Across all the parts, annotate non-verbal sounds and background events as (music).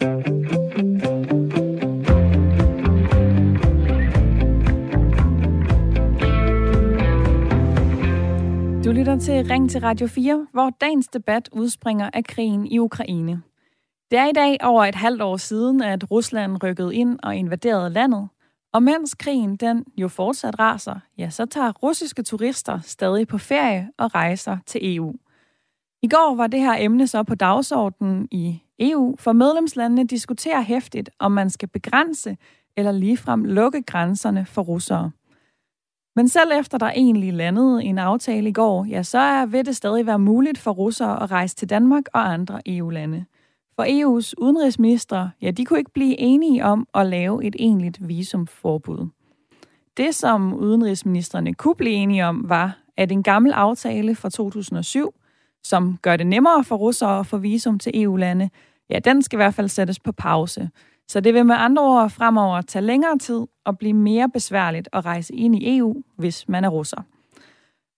Du lytter til Ring til Radio 4, hvor dagens debat udspringer af krigen i Ukraine. Det er i dag over et halvt år siden, at Rusland rykkede ind og invaderede landet. Og mens krigen den jo fortsat raser, ja, så tager russiske turister stadig på ferie og rejser til EU. I går var det her emne så på dagsordenen i EU, for medlemslandene diskuterer hæftigt, om man skal begrænse eller ligefrem lukke grænserne for russere. Men selv efter der egentlig landede en aftale i går, ja, så er, vil det stadig være muligt for russere at rejse til Danmark og andre EU-lande. For EU's udenrigsminister, ja, de kunne ikke blive enige om at lave et egentligt visumforbud. Det, som udenrigsministerne kunne blive enige om, var, at en gammel aftale fra 2007, som gør det nemmere for russere at få visum til EU-lande, ja, den skal i hvert fald sættes på pause. Så det vil med andre ord fremover tage længere tid og blive mere besværligt at rejse ind i EU, hvis man er russer.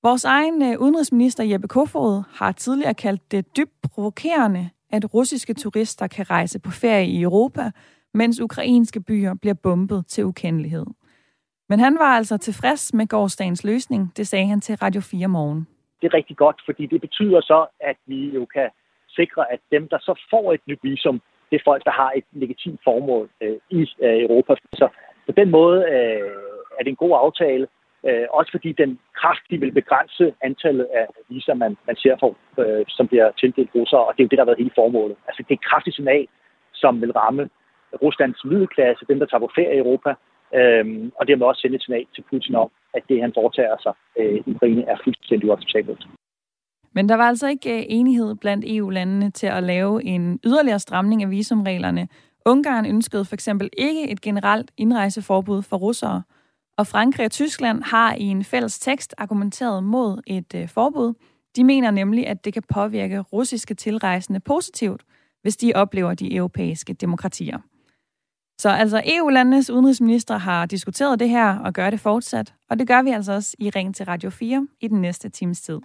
Vores egen øh, udenrigsminister Jeppe Kofod har tidligere kaldt det dybt provokerende, at russiske turister kan rejse på ferie i Europa, mens ukrainske byer bliver bombet til ukendelighed. Men han var altså tilfreds med gårdsdagens løsning, det sagde han til Radio 4 morgen. Det er rigtig godt, fordi det betyder så, at vi jo kan sikre, at dem, der så får et nyt visum, det er folk, der har et legitimt formål øh, i øh, Europa. Så på den måde øh, er det en god aftale, øh, også fordi den kraftigt vil begrænse antallet af viser, man, man ser for, øh, som bliver tildelt russere, og det er jo det, der har været hele formålet. Altså det er et kraftigt signal, som vil ramme Ruslands middelklasse, dem, der tager på ferie i Europa, øh, og dermed også sende et signal til Putin om, at det, han foretager sig øh, i Ukraine, er fuldstændig uacceptabelt. Men der var altså ikke øh, enighed blandt EU-landene til at lave en yderligere stramning af visumreglerne. Ungarn ønskede for eksempel ikke et generelt indrejseforbud for russere, og Frankrig og Tyskland har i en fælles tekst argumenteret mod et øh, forbud. De mener nemlig, at det kan påvirke russiske tilrejsende positivt, hvis de oplever de europæiske demokratier. Så altså EU-landenes udenrigsminister har diskuteret det her og gør det fortsat, og det gør vi altså også i Ring til Radio 4 i den næste times tid.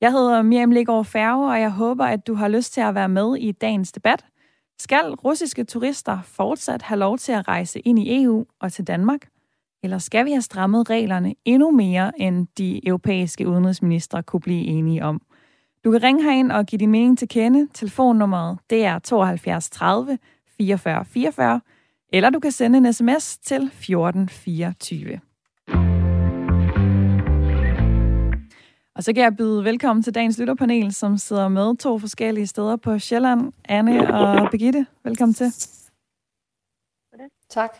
Jeg hedder Miriam Ligård Færge, og jeg håber, at du har lyst til at være med i dagens debat. Skal russiske turister fortsat have lov til at rejse ind i EU og til Danmark? Eller skal vi have strammet reglerne endnu mere, end de europæiske udenrigsminister kunne blive enige om? Du kan ringe herind og give din mening til kende. Telefonnummeret det er 72 30 44 44, eller du kan sende en sms til 1424. Og så kan jeg byde velkommen til dagens lytterpanel, som sidder med to forskellige steder på Sjælland. Anne og Begitte, velkommen til. Tak.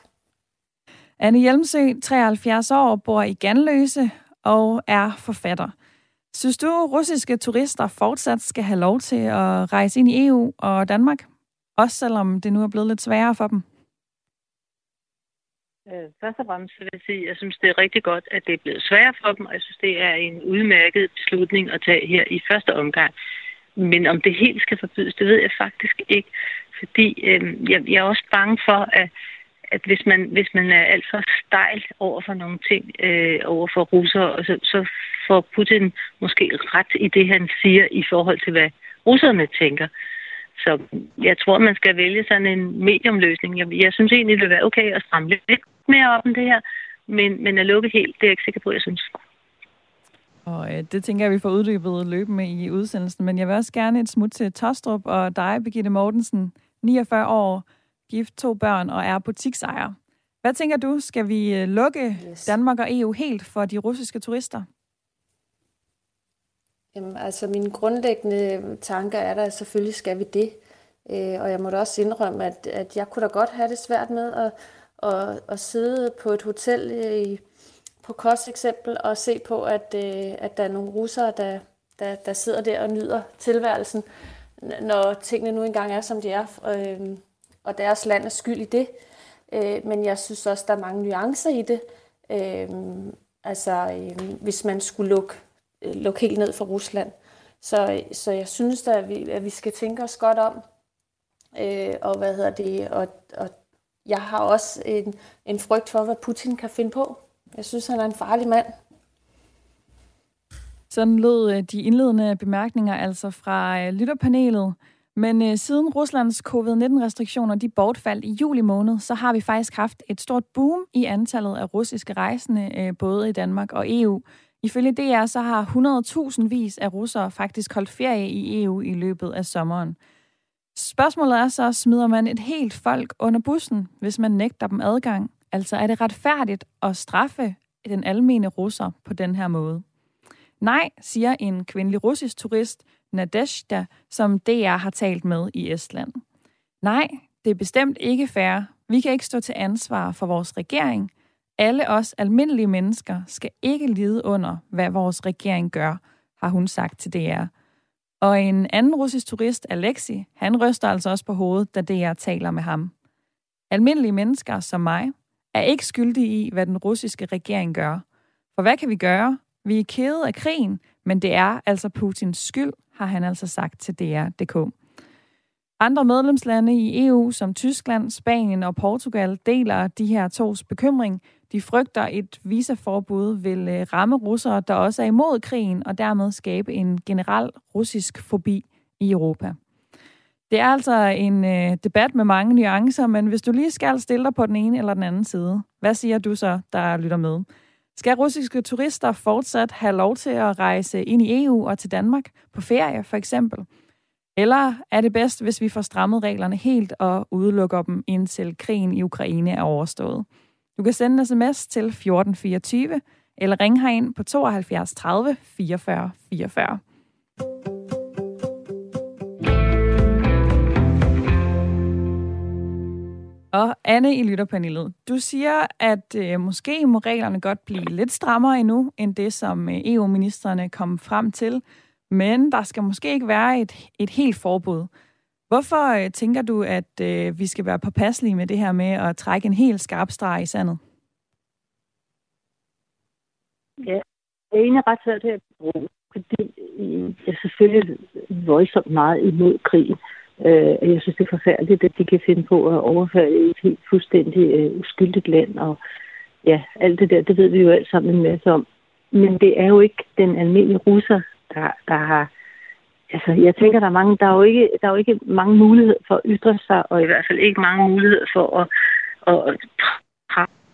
Anne Hjelmsø, 73 år, bor i Ganløse og er forfatter. Synes du, russiske turister fortsat skal have lov til at rejse ind i EU og Danmark? Også selvom det nu er blevet lidt sværere for dem? Øh, først og fremmest vil jeg sige, at jeg synes, det er rigtig godt, at det er blevet sværere for dem, og jeg synes, det er en udmærket beslutning at tage her i første omgang. Men om det helt skal forbydes, det ved jeg faktisk ikke, fordi øh, jeg, jeg er også bange for, at, at hvis, man, hvis man er alt for stejl over for nogle ting, øh, over for russere, så, så får Putin måske ret i det, han siger i forhold til, hvad russerne tænker. Så jeg tror, man skal vælge sådan en mediumløsning. Jeg, jeg synes egentlig, det vil være okay at stramme lidt mere op om det her, men, men at lukke helt, det er jeg ikke sikker på, jeg synes. Og øh, det tænker jeg, vi får uddybet løbende i udsendelsen. Men jeg vil også gerne et smut til Tostrup og dig, Birgitte Mortensen, 49 år, gift, to børn og er butiksejer. Hvad tænker du, skal vi øh, lukke yes. Danmark og EU helt for de russiske turister? Jamen, altså mine grundlæggende tanker er der, at selvfølgelig skal vi det. Øh, og jeg må da også indrømme, at, at jeg kunne da godt have det svært med at, at, at sidde på et hotel i, på Kos eksempel og se på, at, øh, at der er nogle russere, der, der, der sidder der og nyder tilværelsen, når tingene nu engang er, som de er, øh, og deres land er skyld i det. Øh, men jeg synes også, der er mange nuancer i det. Øh, altså, øh, hvis man skulle lukke Øh, lukke helt ned for Rusland. Så, så jeg synes da, at vi, at vi skal tænke os godt om. Øh, og hvad hedder det? Og, og jeg har også en, en frygt for, hvad Putin kan finde på. Jeg synes, han er en farlig mand. Sådan lød øh, de indledende bemærkninger altså fra øh, lytterpanelet. Men øh, siden Ruslands covid-19-restriktioner de bortfaldt i juli måned, så har vi faktisk haft et stort boom i antallet af russiske rejsende, øh, både i Danmark og EU. Ifølge DR så har 100.000 vis af russere faktisk holdt ferie i EU i løbet af sommeren. Spørgsmålet er så, smider man et helt folk under bussen, hvis man nægter dem adgang? Altså er det retfærdigt at straffe den almene russer på den her måde? Nej, siger en kvindelig russisk turist, Nadeshda, som DR har talt med i Estland. Nej, det er bestemt ikke fair. Vi kan ikke stå til ansvar for vores regering. Alle os almindelige mennesker skal ikke lide under, hvad vores regering gør, har hun sagt til DR. Og en anden russisk turist, Alexi, han ryster altså også på hovedet, da DR taler med ham. Almindelige mennesker som mig er ikke skyldige i, hvad den russiske regering gør. For hvad kan vi gøre? Vi er kede af krigen, men det er altså Putins skyld, har han altså sagt til DR.dk. Andre medlemslande i EU, som Tyskland, Spanien og Portugal, deler de her tos bekymring. De frygter, et visaforbud vil øh, ramme russere, der også er imod krigen, og dermed skabe en generel russisk fobi i Europa. Det er altså en øh, debat med mange nuancer, men hvis du lige skal stille dig på den ene eller den anden side, hvad siger du så, der lytter med? Skal russiske turister fortsat have lov til at rejse ind i EU og til Danmark på ferie for eksempel? Eller er det bedst, hvis vi får strammet reglerne helt og udelukker dem, indtil krigen i Ukraine er overstået? Du kan sende en sms til 1424 eller ringe herind på 72 30 44 44. Og Anne i lytterpanelet, du siger, at øh, måske må reglerne godt blive lidt strammere endnu, end det, som øh, EU-ministerne kom frem til. Men der skal måske ikke være et, et helt forbud. Hvorfor øh, tænker du, at øh, vi skal være påpasselige med det her med at trække en helt skarp streg i sandet? Ja, jeg er egentlig ret svært til at bruge, fordi øh, jeg er selvfølgelig voldsomt meget imod krigen. Øh, jeg synes, det er forfærdeligt, at de kan finde på at overfalde et helt fuldstændig øh, uskyldigt land, og ja, alt det der, det ved vi jo alt sammen en masse om. Men det er jo ikke den almindelige russer, der, der har... Altså, jeg tænker, der er, mange, der, er jo ikke, der er jo ikke mange muligheder for at ytre sig, og i hvert fald ikke mange muligheder for at, at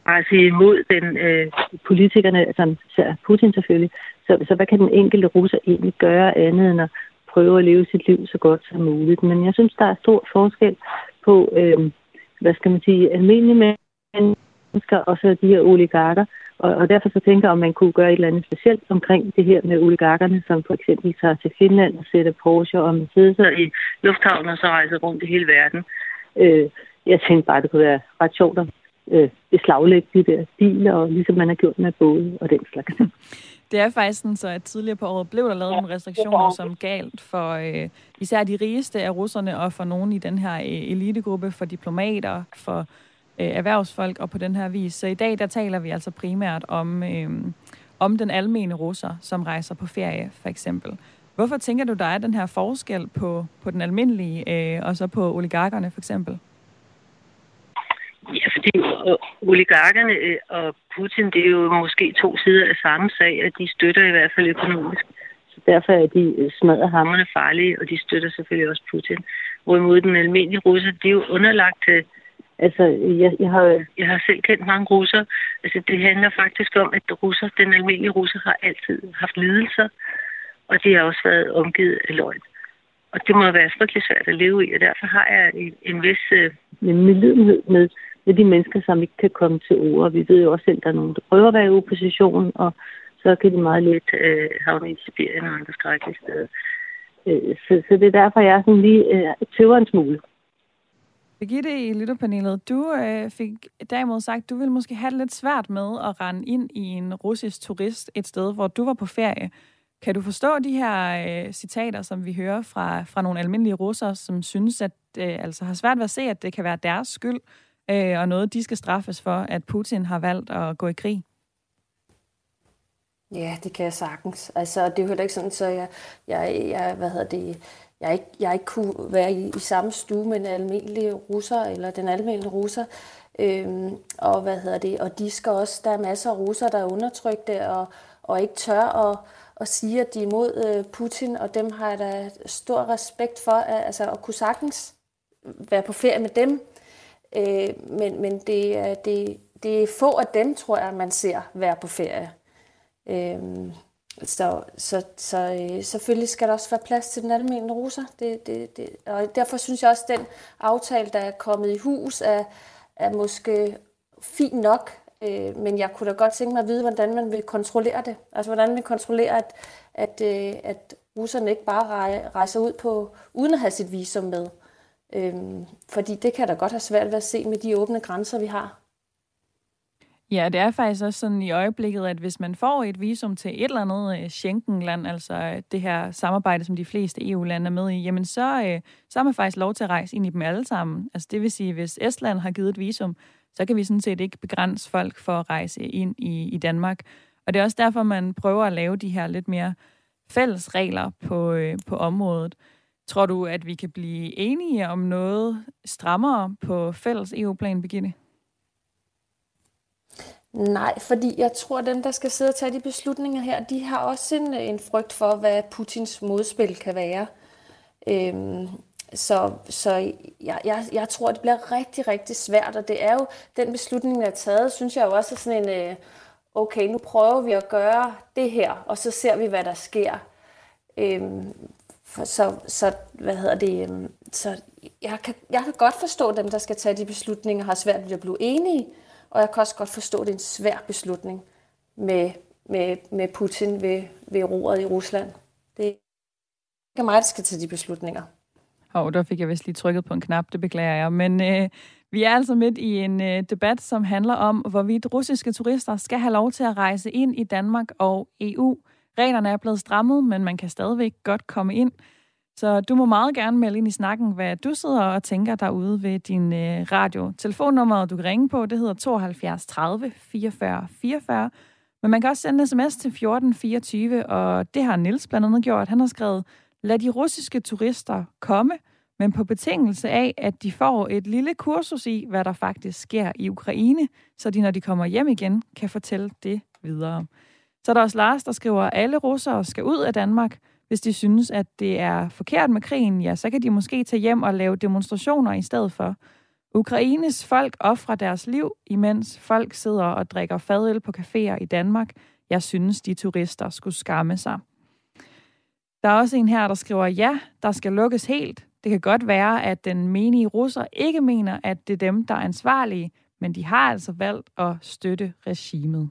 presse imod den øh, politikerne, altså Putin selvfølgelig. Så, så hvad kan den enkelte russer egentlig gøre andet end at prøve at leve sit liv så godt som muligt. Men jeg synes, der er stor forskel på, øh, hvad skal man sige, almindelige mennesker og så de her oligarker. Og, og derfor så tænker jeg, om man kunne gøre et eller andet specielt omkring det her med oligarkerne, som for eksempel tager til Finland og sætter Porsche og Mercedes i lufthavnen og så rejser rundt i hele verden. Øh, jeg tænkte bare, det kunne være ret sjovt at øh, beslaglægge de der biler, og ligesom man har gjort med både og den slags. (laughs) Det er faktisk sådan, så at tidligere på året blev der lavet nogle restriktioner, som galt for øh, især de rigeste af russerne, og for nogen i den her øh, elitegruppe, for diplomater, for øh, erhvervsfolk, og på den her vis. Så i dag, der taler vi altså primært om, øh, om den almene russer, som rejser på ferie, for eksempel. Hvorfor tænker du, der er den her forskel på, på den almindelige, øh, og så på oligarkerne, for eksempel? Ja, fordi oligarkerne øh, og Putin, det er jo måske to sider af samme sag, at de støtter i hvert fald økonomisk. Så derfor er de øh, smadret hammerne farlige, og de støtter selvfølgelig også Putin. Hvorimod den almindelige russer, de er jo underlagt til Altså, jeg, jeg, har, jeg har selv kendt mange russer. Altså, det handler faktisk om, at russer, den almindelige russer har altid haft lidelser, og de har også været omgivet af løgn. Og det må være frygtelig svært at leve i, og derfor har jeg en, en vis øh, medlidenhed med, med de mennesker, som ikke kan komme til ord. Vi ved jo også at der er nogen, der prøver at være i opposition, og så kan de meget let øh, havne i Sibirien og andre skrækkelige steder. Øh, så, så det er derfor, jeg er sådan lige øh, tøver en smule. Birgitte i lytterpanelet, du øh, fik derimod sagt, du ville måske have det lidt svært med at rende ind i en russisk turist et sted, hvor du var på ferie. Kan du forstå de her øh, citater, som vi hører fra, fra nogle almindelige russere, som synes, at øh, altså har svært ved at se, at det kan være deres skyld, øh, og noget, de skal straffes for, at Putin har valgt at gå i krig? Ja, det kan jeg sagtens. Altså, det er jo ikke sådan, så jeg, jeg, jeg hvad hedder det, jeg ikke, jeg ikke kunne være i, i samme stue med en almindelig russer, eller den almindelige russer. Øhm, og hvad hedder det, og de skal også, der er masser af russer, der er undertrykte, og, og ikke tør at, at sige, at de er imod øh, Putin, og dem har jeg da stor respekt for, at, altså at kunne sagtens være på ferie med dem. Øh, men men det, er, det, det er få af dem, tror jeg, man ser være på ferie. Øh, så, så, så øh, selvfølgelig skal der også være plads til den almindelige russer. Det, det, det, og derfor synes jeg også, at den aftale, der er kommet i hus, er, er måske fin nok. Øh, men jeg kunne da godt tænke mig at vide, hvordan man vil kontrollere det. Altså hvordan man kontrollerer, at, at, øh, at russerne ikke bare rejser ud på, uden at have sit visum med. Øh, fordi det kan da godt have svært ved at se med de åbne grænser, vi har. Ja, det er faktisk også sådan i øjeblikket, at hvis man får et visum til et eller andet øh, Schengenland, altså øh, det her samarbejde, som de fleste EU-lande er med i, jamen så, øh, så har man faktisk lov til at rejse ind i dem alle sammen. Altså det vil sige, hvis Estland har givet et visum, så kan vi sådan set ikke begrænse folk for at rejse ind i, i Danmark. Og det er også derfor, man prøver at lave de her lidt mere fælles regler på, øh, på området. Tror du, at vi kan blive enige om noget strammere på fælles EU-plan, Birgitte? Nej, fordi jeg tror, at dem, der skal sidde og tage de beslutninger her, de har også en, øh, en frygt for, hvad Putins modspil kan være. Øhm, så så jeg, jeg, jeg tror, det bliver rigtig, rigtig svært, og det er jo, den beslutning, der er taget, synes jeg jo også er sådan en, øh, okay, nu prøver vi at gøre det her, og så ser vi, hvad der sker. Øhm, for, så, så, hvad hedder det, øhm, så jeg kan, jeg kan godt forstå dem, der skal tage de beslutninger, har svært ved at blive enige, og jeg kan også godt forstå, at det er en svær beslutning med, med, med Putin ved, ved roret i Rusland. Det er ikke mig, der skal tage de beslutninger. Hov, oh, der fik jeg vist lige trykket på en knap, det beklager jeg. Men øh, vi er altså midt i en øh, debat, som handler om, hvorvidt russiske turister skal have lov til at rejse ind i Danmark og EU. Reglerne er blevet strammet, men man kan stadigvæk godt komme ind. Så du må meget gerne melde ind i snakken, hvad du sidder og tænker derude ved din øh, radio. Telefonnummer, du kan ringe på, det hedder 72 30 44 44. Men man kan også sende en sms til 1424, og det har Nils blandt andet gjort. Han har skrevet, lad de russiske turister komme, men på betingelse af, at de får et lille kursus i, hvad der faktisk sker i Ukraine, så de, når de kommer hjem igen, kan fortælle det videre. Så er der også Lars, der skriver, at alle russere skal ud af Danmark – hvis de synes, at det er forkert med krigen, ja, så kan de måske tage hjem og lave demonstrationer i stedet for. Ukraines folk offrer deres liv, imens folk sidder og drikker fadøl på caféer i Danmark. Jeg synes, de turister skulle skamme sig. Der er også en her, der skriver, ja, der skal lukkes helt. Det kan godt være, at den menige russer ikke mener, at det er dem, der er ansvarlige, men de har altså valgt at støtte regimet.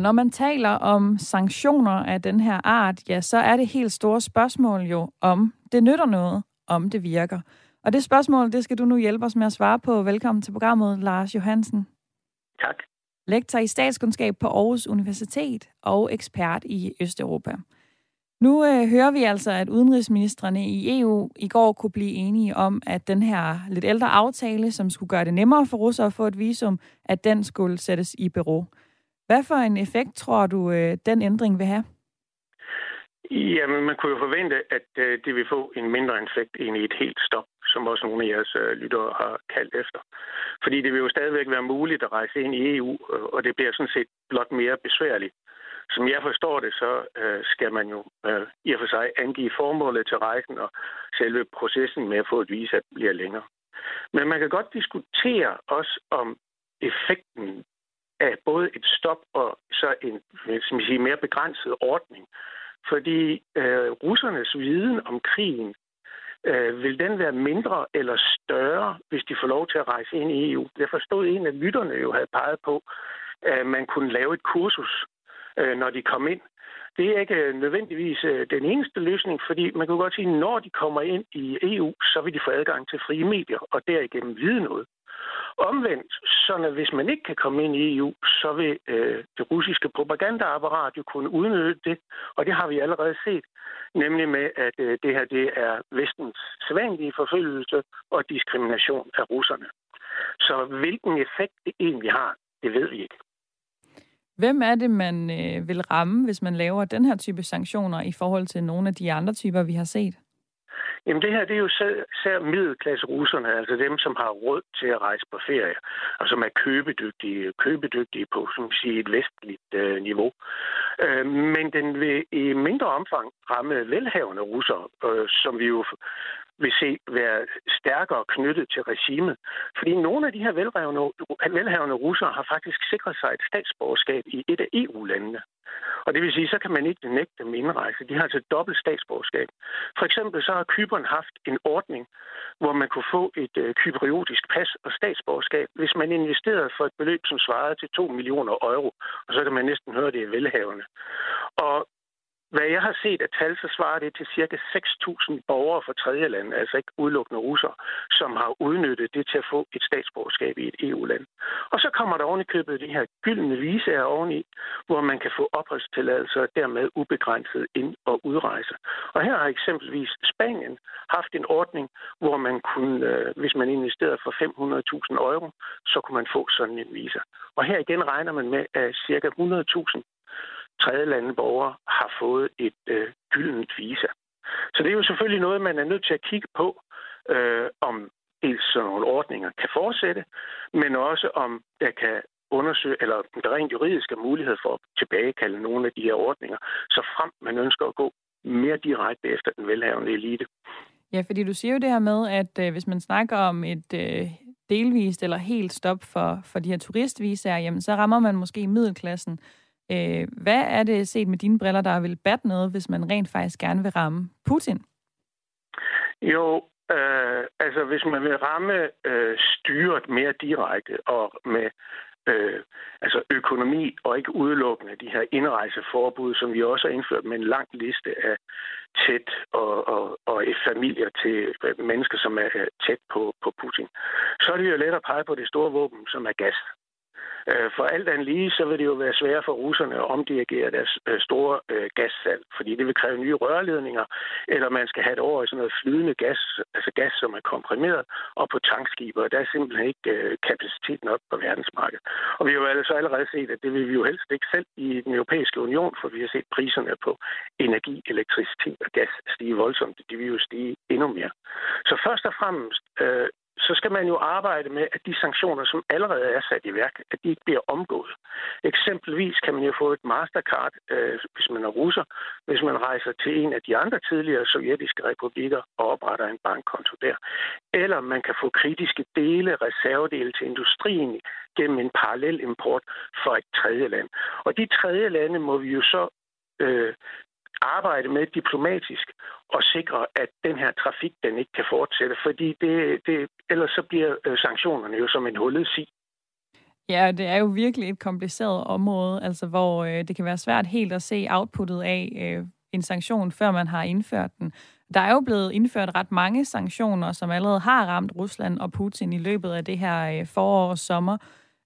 Og når man taler om sanktioner af den her art, ja, så er det helt store spørgsmål jo, om det nytter noget, om det virker. Og det spørgsmål, det skal du nu hjælpe os med at svare på. Velkommen til programmet, Lars Johansen. Tak. Lektor i statskundskab på Aarhus Universitet og ekspert i Østeuropa. Nu øh, hører vi altså, at udenrigsministerne i EU i går kunne blive enige om, at den her lidt ældre aftale, som skulle gøre det nemmere for russere at få et visum, at den skulle sættes i bero. Hvad for en effekt tror du, øh, den ændring vil have? Jamen, man kunne jo forvente, at øh, det vil få en mindre effekt end i et helt stop, som også nogle af jeres øh, lyttere har kaldt efter. Fordi det vil jo stadigvæk være muligt at rejse ind i EU, og det bliver sådan set blot mere besværligt. Som jeg forstår det, så skal man jo i og for sig angive formålet til rejsen, og selve processen med at få et visa bliver længere. Men man kan godt diskutere også om effekten af både et stop og så en som jeg siger, mere begrænset ordning. Fordi øh, russernes viden om krigen, øh, vil den være mindre eller større, hvis de får lov til at rejse ind i EU? Jeg forstod en af lytterne jo havde peget på, at man kunne lave et kursus, øh, når de kom ind. Det er ikke øh, nødvendigvis øh, den eneste løsning, fordi man kan godt sige, at når de kommer ind i EU, så vil de få adgang til frie medier, og derigennem vide noget. Omvendt, så hvis man ikke kan komme ind i EU, så vil øh, det russiske propagandaapparat jo kunne udnytte det, og det har vi allerede set, nemlig med, at øh, det her det er vestens sædvanlige forfølgelse og diskrimination af russerne. Så hvilken effekt det egentlig har, det ved vi ikke. Hvem er det, man øh, vil ramme, hvis man laver den her type sanktioner i forhold til nogle af de andre typer, vi har set? Jamen det her, det er jo især middelklasse russerne, altså dem, som har råd til at rejse på ferie, og som er købedygtige, købedygtige på som man siger, et vestligt øh, niveau. Øh, men den vil i mindre omfang ramme velhavende russere, øh, som vi jo vil se være stærkere knyttet til regimet. Fordi nogle af de her velhavende russere har faktisk sikret sig et statsborgerskab i et af EU-landene. Og det vil sige, så kan man ikke nægte dem indrejse. De har altså dobbelt statsborgerskab. For eksempel så har Kyberen haft en ordning, hvor man kunne få et øh, kypriotisk pas og statsborgerskab, hvis man investerede for et beløb, som svarede til 2 millioner euro. Og så kan man næsten høre, det er velhavende. Og hvad jeg har set af tal, så svarer det til cirka 6.000 borgere fra tredje land, altså ikke udelukkende russer, som har udnyttet det til at få et statsborgerskab i et EU-land. Og så kommer der oven i købet de her gyldne visager oveni, hvor man kan få opholdstilladelse og dermed ubegrænset ind- og udrejse. Og her har eksempelvis Spanien haft en ordning, hvor man kunne, øh, hvis man investerede for 500.000 euro, så kunne man få sådan en visa. Og her igen regner man med, at cirka 100.000 tredje lande borgere har fået et øh, gyldent visa. Så det er jo selvfølgelig noget, man er nødt til at kigge på, øh, om dels sådan nogle ordninger kan fortsætte, men også om der kan undersøge, eller der rent juridisk er mulighed for at tilbagekalde nogle af de her ordninger, så frem man ønsker at gå mere direkte efter den velhavende elite. Ja, fordi du siger jo det her med, at øh, hvis man snakker om et øh, delvist eller helt stop for, for de her turistvisager, jamen så rammer man måske middelklassen. Øh, hvad er det set med dine briller, der vil batte noget, hvis man rent faktisk gerne vil ramme Putin? Jo, øh, altså hvis man vil ramme øh, styret mere direkte og med øh, altså økonomi og ikke udelukkende de her indrejseforbud, som vi også har indført med en lang liste af tæt og, og, og familier til øh, mennesker, som er øh, tæt på, på Putin, så er det jo let at pege på det store våben, som er gas. Øh, for alt andet lige, så vil det jo være svært for russerne at omdirigere deres øh, store øh, gassalg, fordi det vil kræve nye rørledninger, eller man skal have det over i sådan noget flydende gas, altså gas, som er komprimeret, og på tankskiber. Der er simpelthen ikke kapacitet nok på verdensmarkedet. Og vi har jo altså allerede set, at det vil vi jo helst ikke selv i den europæiske union, for vi har set priserne på energi, elektricitet og gas stige voldsomt. De vil jo stige endnu mere. Så først og fremmest så skal man jo arbejde med, at de sanktioner, som allerede er sat i værk, at de ikke bliver omgået. Eksempelvis kan man jo få et mastercard, øh, hvis man er russer, hvis man rejser til en af de andre tidligere sovjetiske republikker og opretter en bankkonto der. Eller man kan få kritiske dele, reservedele til industrien gennem en parallel import for et tredje land. Og de tredje lande må vi jo så øh, arbejde med diplomatisk og sikre, at den her trafik den ikke kan fortsætte, fordi det, det, ellers så bliver øh, sanktionerne jo som en hullet sig. Ja, det er jo virkelig et kompliceret område, altså hvor øh, det kan være svært helt at se outputtet af øh, en sanktion, før man har indført den. Der er jo blevet indført ret mange sanktioner, som allerede har ramt Rusland og Putin i løbet af det her øh, forår og sommer.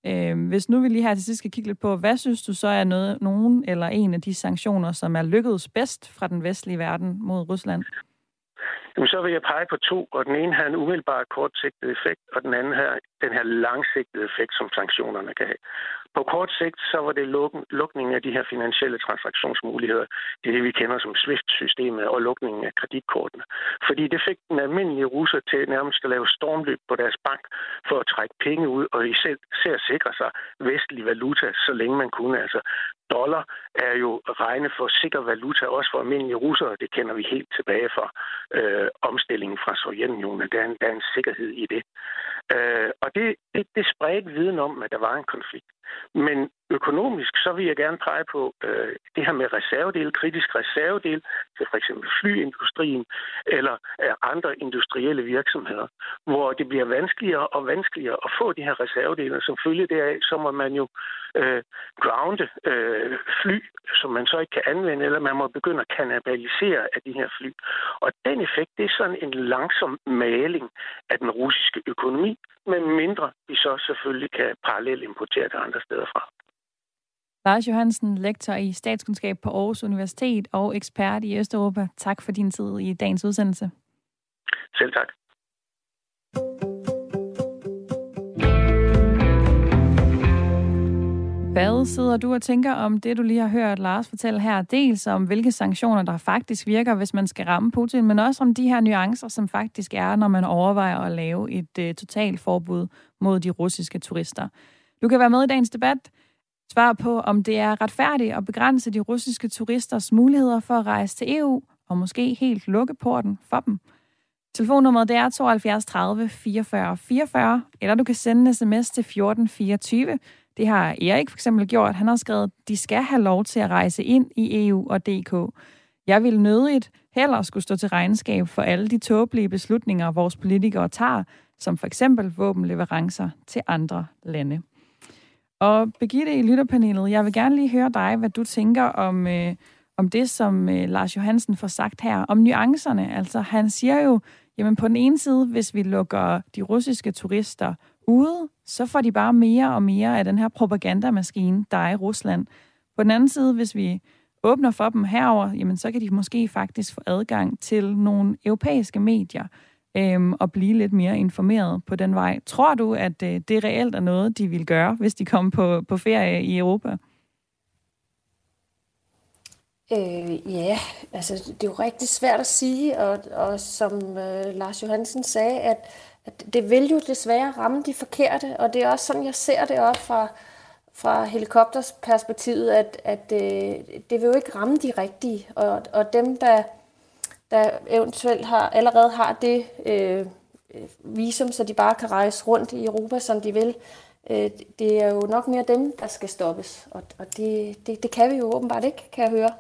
Øh, hvis nu vi lige her til sidst skal kigge lidt på, hvad synes du så er noget, nogen eller en af de sanktioner, som er lykkedes bedst fra den vestlige verden mod Rusland? Jamen, så vil jeg pege på to, og den ene har en umiddelbar kortsigtet effekt, og den anden har den her langsigtede effekt, som sanktionerne kan have. På kort sigt, så var det luk- lukningen af de her finansielle transaktionsmuligheder. Det er det, vi kender som SWIFT-systemet og lukningen af kreditkortene. Fordi det fik den almindelige russer til nærmest at lave stormløb på deres bank for at trække penge ud, og især sikre sig vestlig valuta, så længe man kunne. Altså dollar er jo regne for sikker valuta, også for almindelige russere. Det kender vi helt tilbage fra øh, omstillingen fra Sovjetunionen. Der er en, der er en sikkerhed i det. Øh, og det, det, det spredte viden om, at der var en konflikt. Men økonomisk, så vil jeg gerne pege på øh, det her med reservedel, kritisk reservedel til for eksempel flyindustrien eller øh, andre industrielle virksomheder, hvor det bliver vanskeligere og vanskeligere at få de her reservedele. Som følge deraf, så må man jo øh, grounde øh, fly, som man så ikke kan anvende, eller man må begynde at kanibalisere af de her fly. Og den effekt, det er sådan en langsom maling af den russiske økonomi, med mindre vi så selvfølgelig kan parallelt importere det andre steder fra. Lars Johansen, lektor i statskundskab på Aarhus Universitet og ekspert i Østeuropa. Tak for din tid i dagens udsendelse. Selv tak. Hvad sidder du og tænker om det, du lige har hørt Lars fortælle her? Dels om, hvilke sanktioner, der faktisk virker, hvis man skal ramme Putin, men også om de her nuancer, som faktisk er, når man overvejer at lave et uh, totalt forbud mod de russiske turister. Du kan være med i dagens debat. Svar på, om det er retfærdigt at begrænse de russiske turisters muligheder for at rejse til EU, og måske helt lukke porten for dem. Telefonnummeret det er 72 30 44 44, eller du kan sende en sms til 1424. Det har Erik for eksempel gjort. Han har skrevet, de skal have lov til at rejse ind i EU og DK. Jeg vil nødigt heller skulle stå til regnskab for alle de tåbelige beslutninger, vores politikere tager, som for eksempel våbenleverancer til andre lande. Og Begitte i lytterpanelet, jeg vil gerne lige høre dig, hvad du tænker om, øh, om det, som øh, Lars Johansen får sagt her, om nuancerne. Altså, han siger jo, jamen på den ene side, hvis vi lukker de russiske turister ude, så får de bare mere og mere af den her propagandamaskine, der er i Rusland. På den anden side, hvis vi åbner for dem herover, jamen så kan de måske faktisk få adgang til nogle europæiske medier øhm, og blive lidt mere informeret på den vej. Tror du, at øh, det reelt er noget, de vil gøre, hvis de kommer på, på ferie i Europa? Øh, ja, altså det er jo rigtig svært at sige, og, og som øh, Lars Johansen sagde, at, at det vil jo desværre ramme de forkerte, og det er også sådan, jeg ser det op fra, fra helikoptersperspektivet, at, at øh, det vil jo ikke ramme de rigtige, og, og dem, der, der eventuelt har, allerede har det øh, visum, så de bare kan rejse rundt i Europa, som de vil, øh, det er jo nok mere dem, der skal stoppes, og, og det, det, det kan vi jo åbenbart ikke, kan jeg høre.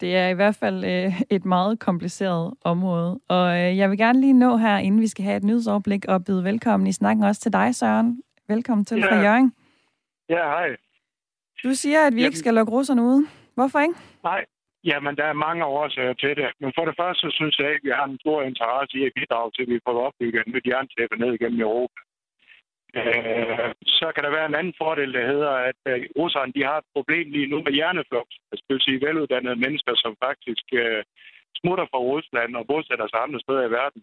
Det er i hvert fald øh, et meget kompliceret område. Og øh, jeg vil gerne lige nå her, inden vi skal have et nyhedsoverblik, og byde velkommen i snakken også til dig, Søren. Velkommen til ja. fra Jørgen. Ja, hej. Du siger, at vi Jamen. ikke skal lukke russerne ude. Hvorfor ikke? Nej, Jamen, der er mange årsager til det. Men for det første, så synes jeg at vi har en stor interesse i at bidrage til, at vi får opbygget en nyt jerntæppe ned igennem Europa. Øh, så kan der være en anden fordel, der hedder, at øh, russerne de har et problem lige nu med hjerneflugt. Altså, det vil sige veluddannede mennesker, som faktisk øh, smutter fra Rusland og bosætter sig andre steder i verden.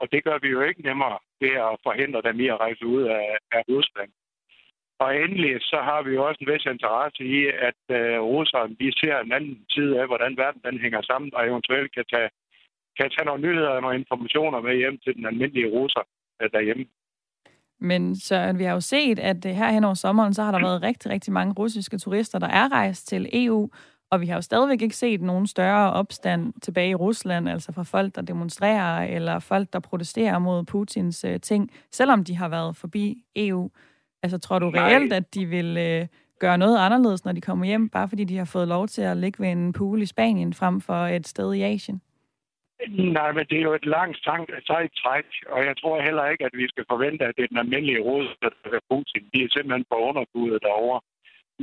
Og det gør vi jo ikke nemmere ved at forhindre dem i at rejse ud af, af Rusland. Og endelig så har vi jo også en vis interesse i, at øh, russerne de ser en anden side af, hvordan verden den hænger sammen, og eventuelt kan tage, kan tage nogle nyheder og nogle informationer med hjem til den almindelige russer øh, derhjemme. Men så vi har jo set, at øh, her hen over sommeren, så har der været rigtig, rigtig mange russiske turister, der er rejst til EU, og vi har jo stadigvæk ikke set nogen større opstand tilbage i Rusland, altså fra folk, der demonstrerer, eller folk, der protesterer mod Putins øh, ting, selvom de har været forbi EU. Altså tror du reelt, Nej. at de vil øh, gøre noget anderledes, når de kommer hjem, bare fordi de har fået lov til at ligge ved en pool i Spanien frem for et sted i Asien? Nej, men det er jo et langt sejt træk, og jeg tror heller ikke, at vi skal forvente, at det er den almindelige råd, der er Putin. De er simpelthen på underbuddet derovre.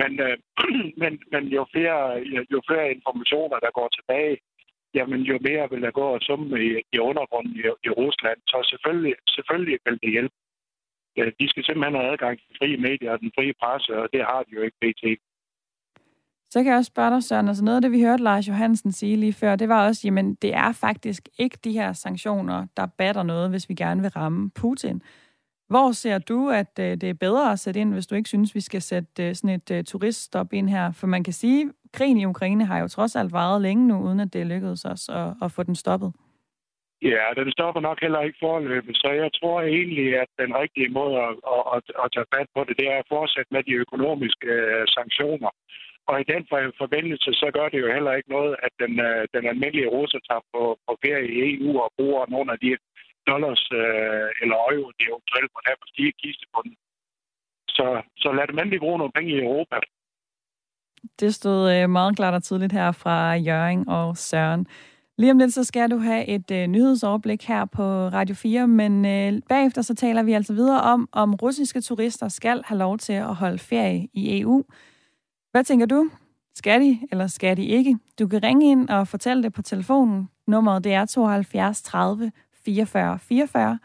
Men, øh, (clears throat) men, men jo, flere, jo flere informationer, der går tilbage, jamen jo mere vil der gå og summe i, i undergrunden i, i Rusland. Så selvfølgelig, selvfølgelig vil det hjælpe. Øh, de skal simpelthen have adgang til frie medier og den frie presse, og det har de jo ikke pt. Så kan jeg også spørge dig, Søren, altså noget af det, vi hørte Lars Johansen sige lige før, det var også, jamen det er faktisk ikke de her sanktioner, der batter noget, hvis vi gerne vil ramme Putin. Hvor ser du, at øh, det er bedre at sætte ind, hvis du ikke synes, vi skal sætte øh, sådan et turiststop ind her? For man kan sige, at krigen i Ukraine har jo trods alt varet længe nu, uden at det lykkedes os at, at få den stoppet. Ja, den stopper nok heller ikke forløbet, så jeg tror egentlig, at den rigtige måde at, at, at, at tage fat på det, det er at fortsætte med de økonomiske øh, sanktioner. Og i den forbindelse, så gør det jo heller ikke noget, at den, øh, den almindelige russer tager på, på ferie i EU og bruger nogle af de dollars øh, eller euro, de eventuelt måtte have på stige kistebunden. Så, så lad dem endelig bruge nogle penge i Europa. Det stod øh, meget klart og tydeligt her fra Jørgen og Søren. Lige om lidt, så skal du have et øh, nyhedsoverblik her på Radio 4, men øh, bagefter så taler vi altså videre om, om russiske turister skal have lov til at holde ferie i EU. Hvad tænker du? Skal de, eller skal de ikke? Du kan ringe ind og fortælle det på telefonen. Nummeret det er 72 30 44 44.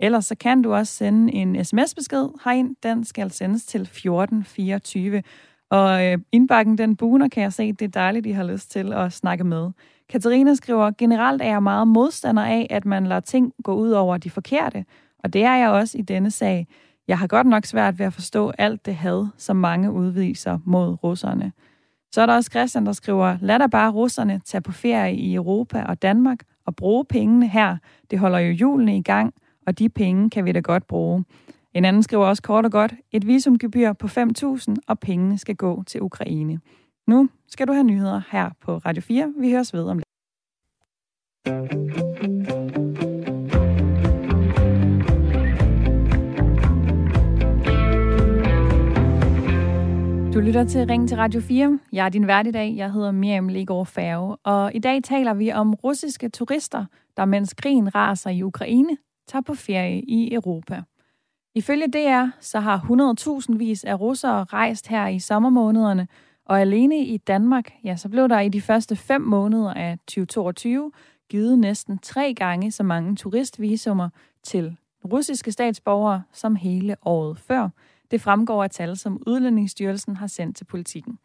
Ellers så kan du også sende en sms-besked herind. Den skal sendes til 1424. Og øh, indbakken den buner, kan jeg se. Det er dejligt, I har lyst til at snakke med. Katarina skriver, generelt er jeg meget modstander af, at man lader ting gå ud over de forkerte, og det er jeg også i denne sag. Jeg har godt nok svært ved at forstå alt det had, som mange udviser mod russerne. Så er der også Christian, der skriver, lad da bare russerne tage på ferie i Europa og Danmark og bruge pengene her. Det holder jo julene i gang, og de penge kan vi da godt bruge. En anden skriver også kort og godt, et visumgebyr på 5.000, og pengene skal gå til Ukraine. Nu skal du have nyheder her på Radio 4. Vi høres ved om lidt. Du lytter til Ring til Radio 4. Jeg er din vært i dag. Jeg hedder Miriam Legård Færge. Og i dag taler vi om russiske turister, der mens krigen raser i Ukraine, tager på ferie i Europa. Ifølge DR, så har 100.000 vis af russere rejst her i sommermånederne, og alene i Danmark, ja, så blev der i de første fem måneder af 2022 givet næsten tre gange så mange turistvisummer til russiske statsborgere som hele året før. Det fremgår af tal, som Udlændingsstyrelsen har sendt til politikken.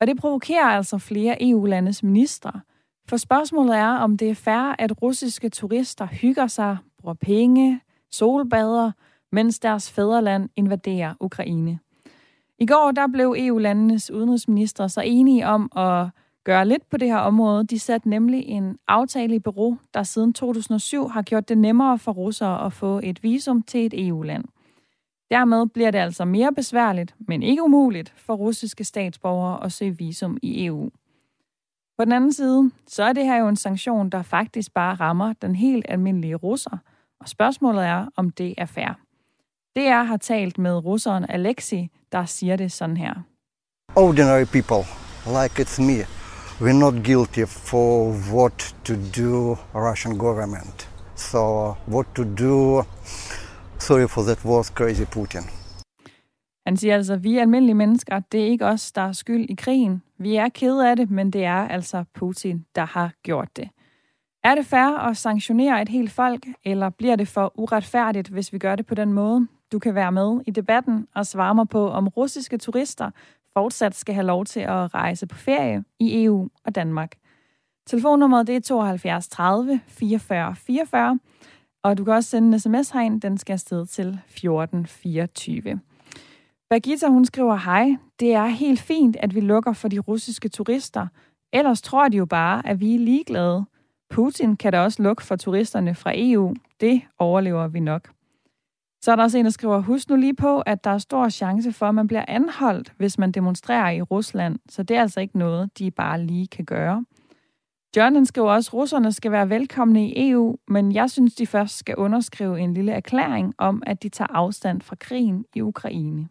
Og det provokerer altså flere EU-landes ministre. For spørgsmålet er, om det er fair, at russiske turister hygger sig, bruger penge, solbader, mens deres fædreland invaderer Ukraine. I går der blev EU-landenes udenrigsminister så enige om at gøre lidt på det her område. De satte nemlig en aftale i bureau, der siden 2007 har gjort det nemmere for russere at få et visum til et EU-land. Dermed bliver det altså mere besværligt, men ikke umuligt, for russiske statsborgere at søge visum i EU. På den anden side, så er det her jo en sanktion, der faktisk bare rammer den helt almindelige russer, og spørgsmålet er, om det er fair. DR har talt med russeren Alexi, der siger det sådan her. Ordinary people, like it's me, we're not guilty for what to do Russian government. So what to do, sorry for that was crazy Putin. Han siger altså, at vi er almindelige mennesker, det er ikke os, der er skyld i krigen. Vi er kede af det, men det er altså Putin, der har gjort det. Er det fair at sanktionere et helt folk, eller bliver det for uretfærdigt, hvis vi gør det på den måde? Du kan være med i debatten og svare mig på, om russiske turister fortsat skal have lov til at rejse på ferie i EU og Danmark. Telefonnummeret det er 72 30 44 44, og du kan også sende en sms herind. Den skal afsted til 1424. Birgitta, hun skriver, hej, det er helt fint, at vi lukker for de russiske turister. Ellers tror de jo bare, at vi er ligeglade. Putin kan da også lukke for turisterne fra EU. Det overlever vi nok. Så er der også en, der skriver, husk nu lige på, at der er stor chance for, at man bliver anholdt, hvis man demonstrerer i Rusland. Så det er altså ikke noget, de bare lige kan gøre. John skriver også, at russerne skal være velkomne i EU, men jeg synes, de først skal underskrive en lille erklæring om, at de tager afstand fra krigen i Ukraine.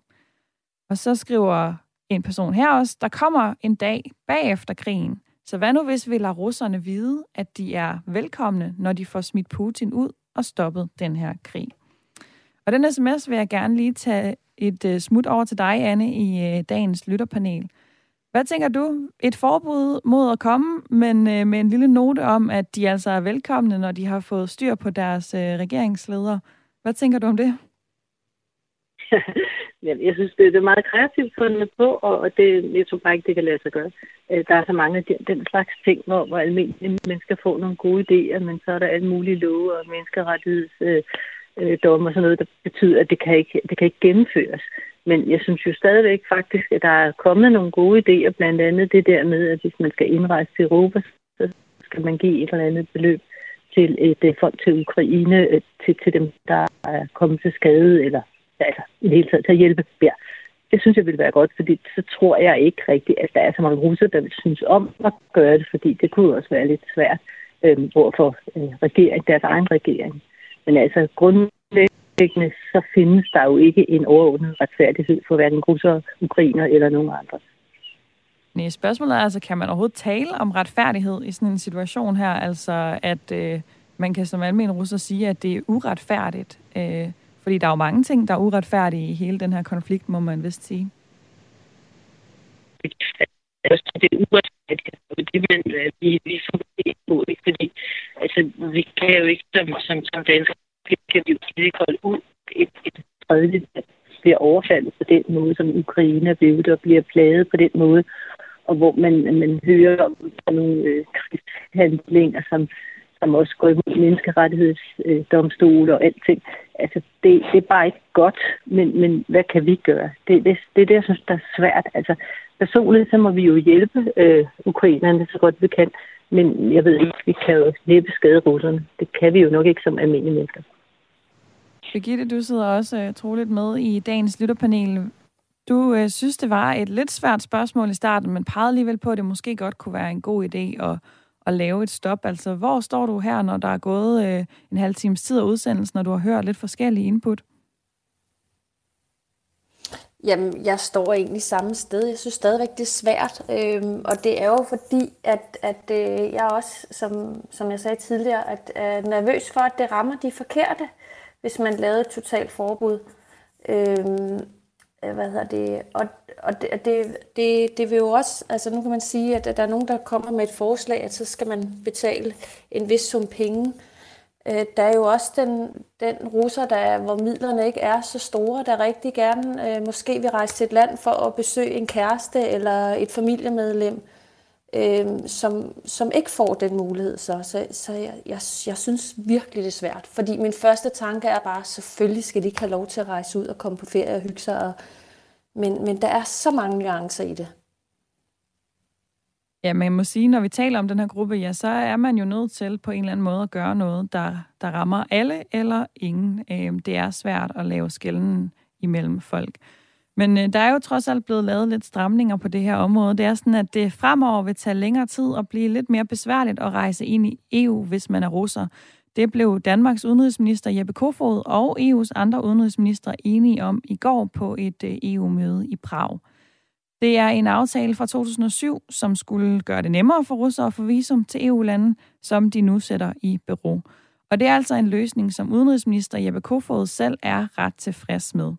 Og så skriver en person her også, der kommer en dag bagefter krigen. Så hvad nu, hvis vi lader russerne vide, at de er velkomne, når de får smidt Putin ud og stoppet den her krig? Og den sms vil jeg gerne lige tage et uh, smut over til dig, Anne, i uh, dagens lytterpanel. Hvad tænker du? Et forbud mod at komme, men uh, med en lille note om, at de altså er velkomne, når de har fået styr på deres uh, regeringsledere. Hvad tænker du om det? (laughs) jeg synes, det, det er meget kreativt fundet på, og det, jeg tror bare ikke, det kan lade sig gøre. Der er så mange af den, den slags ting, hvor, hvor almindelige mennesker får nogle gode idéer, men så er der alle mulige love og menneskerettigheds øh, øh, domme og sådan noget, der betyder, at det kan, ikke, det kan ikke gennemføres. Men jeg synes jo stadigvæk faktisk, at der er kommet nogle gode idéer, blandt andet det der med, at hvis man skal indrejse til Europa, så skal man give et eller andet beløb til et øh, folk til Ukraine, øh, til, til dem, der er kommet til skade, eller altså, i det hele taget til at hjælpe der. Det synes jeg ville være godt, fordi så tror jeg ikke rigtigt, at der er så mange russer, der vil synes om at gøre det, fordi det kunne også være lidt svært øh, overfor øh, regering, deres egen regering. Men altså grundlæggende, så findes der jo ikke en overordnet retfærdighed for hverken russere, ukrainer eller nogen andre. Nej, spørgsmålet er altså, kan man overhovedet tale om retfærdighed i sådan en situation her? Altså, at øh, man kan som almindelig russer sige, at det er uretfærdigt. Øh, fordi der er jo mange ting, der er uretfærdige i hele den her konflikt, må man vist sige. Det er uretfærdigt, det man, øh, vi, vi får på, ikke? fordi altså, vi kan jo ikke som, som, som danskere, kan vi jo ikke holde ud et, et tredje bliver overfaldet på den måde, som Ukraine er blevet, og bliver plaget på den måde, og hvor man, man hører om nogle øh, krigshandlinger, som som også går imod menneskerettighedsdomstol og alting. Altså, det, det er bare ikke godt, men, men hvad kan vi gøre? Det, det, det er det, jeg synes, der er svært. Altså, personligt så må vi jo hjælpe øh, ukrainerne så godt vi kan, men jeg ved ikke, vi kan jo næppe skade russerne. Det kan vi jo nok ikke som almindelige mennesker. Birgitte, du sidder også uh, troligt med i dagens lytterpanel. Du uh, synes, det var et lidt svært spørgsmål i starten, men pegede alligevel på, at det måske godt kunne være en god idé at, at lave et stop. Altså, hvor står du her, når der er gået uh, en halv times tid af udsendelsen, når du har hørt lidt forskellige input? Jamen, jeg står egentlig samme sted. Jeg synes stadigvæk, det er svært. Øhm, og det er jo fordi, at, at øh, jeg også, som, som jeg sagde tidligere, at er nervøs for, at det rammer de forkerte, hvis man lavede et totalt forbud. Øhm, øh, hvad hedder det? Og, og det, det, det, det vil jo også, altså nu kan man sige, at der er nogen, der kommer med et forslag, at så skal man betale en vis sum penge. Øh, Øh, der er jo også den, den russer, der, hvor midlerne ikke er så store, der rigtig gerne øh, måske vil rejse til et land for at besøge en kæreste eller et familiemedlem, øh, som, som ikke får den mulighed. Så, så, så jeg, jeg, jeg synes virkelig, det er svært. Fordi min første tanke er bare, selvfølgelig skal de ikke have lov til at rejse ud og komme på ferie og hygge sig. Og, men, men der er så mange nuancer i det. Ja, man må sige, når vi taler om den her gruppe, ja, så er man jo nødt til på en eller anden måde at gøre noget, der, der rammer alle eller ingen. Øh, det er svært at lave skælden imellem folk. Men øh, der er jo trods alt blevet lavet lidt stramninger på det her område. Det er sådan, at det fremover vil tage længere tid og blive lidt mere besværligt at rejse ind i EU, hvis man er russer. Det blev Danmarks udenrigsminister Jeppe Kofod og EU's andre udenrigsminister enige om i går på et øh, EU-møde i Prag. Det er en aftale fra 2007, som skulle gøre det nemmere for russere at få visum til EU-lande, som de nu sætter i bero. Og det er altså en løsning, som udenrigsminister Jeppe Kofod selv er ret tilfreds med.